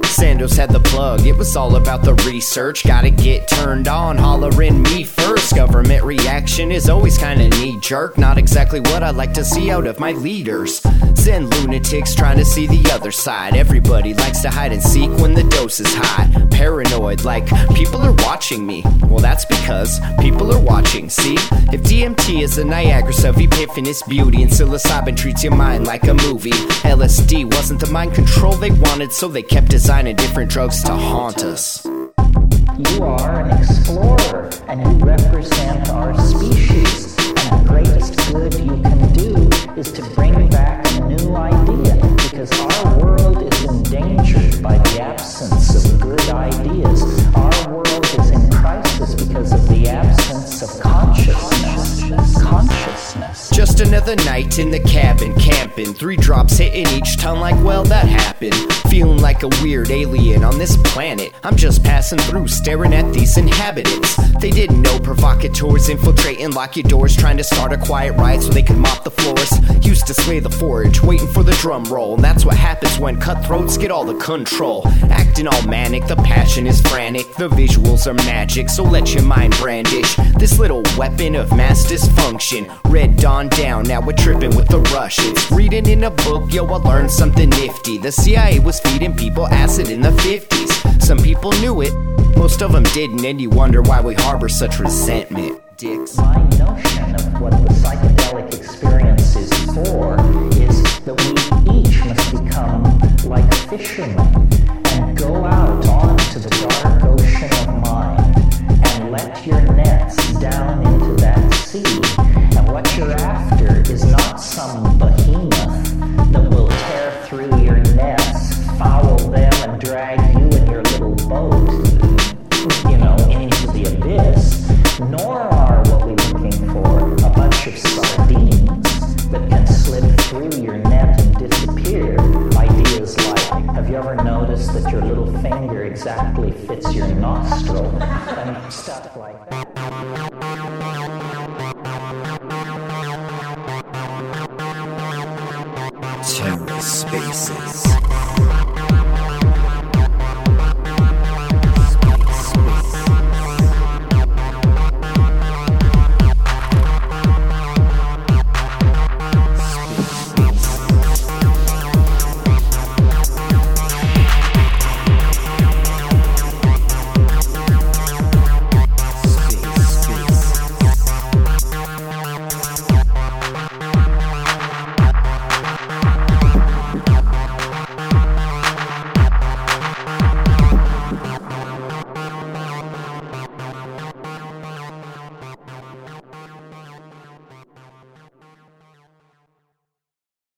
Sandoz had the plug, it was all about the research. Gotta get turned on, hollering me first. Government reaction is always kinda knee jerk. Not exactly what I like to see out of my leaders. Send lunatics trying to see the other side. Everybody likes to hide and seek when the dose is high. Paranoid, like people are watching me. Well, that's because people are watching. See, if DMT is the Niagara of epiphanous beauty and psilocybin treats your mind like a movie, LSD wasn't the mind control they wanted, so they kept designing different drugs to haunt us. You are an explorer, and you represent our species. And the greatest good you can do is to bring back Another night in the cabin, camping. Three drops hitting each tongue, like, well, that happened. Feeling like a weird alien on this planet. I'm just passing through, staring at these inhabitants. They didn't know provocateurs infiltrating, lock your doors, trying to start a quiet riot so they could mop the floors. Used to slay the forage, waiting for the drum roll. And that's what happens when cutthroats get all the control. Acting all manic, the passion is frantic. The visuals are magic, so let your mind brandish. This little weapon of mass dysfunction. Red Dawn down, now we're tripping with the Russians. Reading in a book, yo, I learned something nifty. The CIA was feeding people acid in the 50s. Some people knew it, most of them didn't, and you wonder why we harbor such resentment. Dicks. My notion of what the psychedelic experience is for is that we each must become like fishermen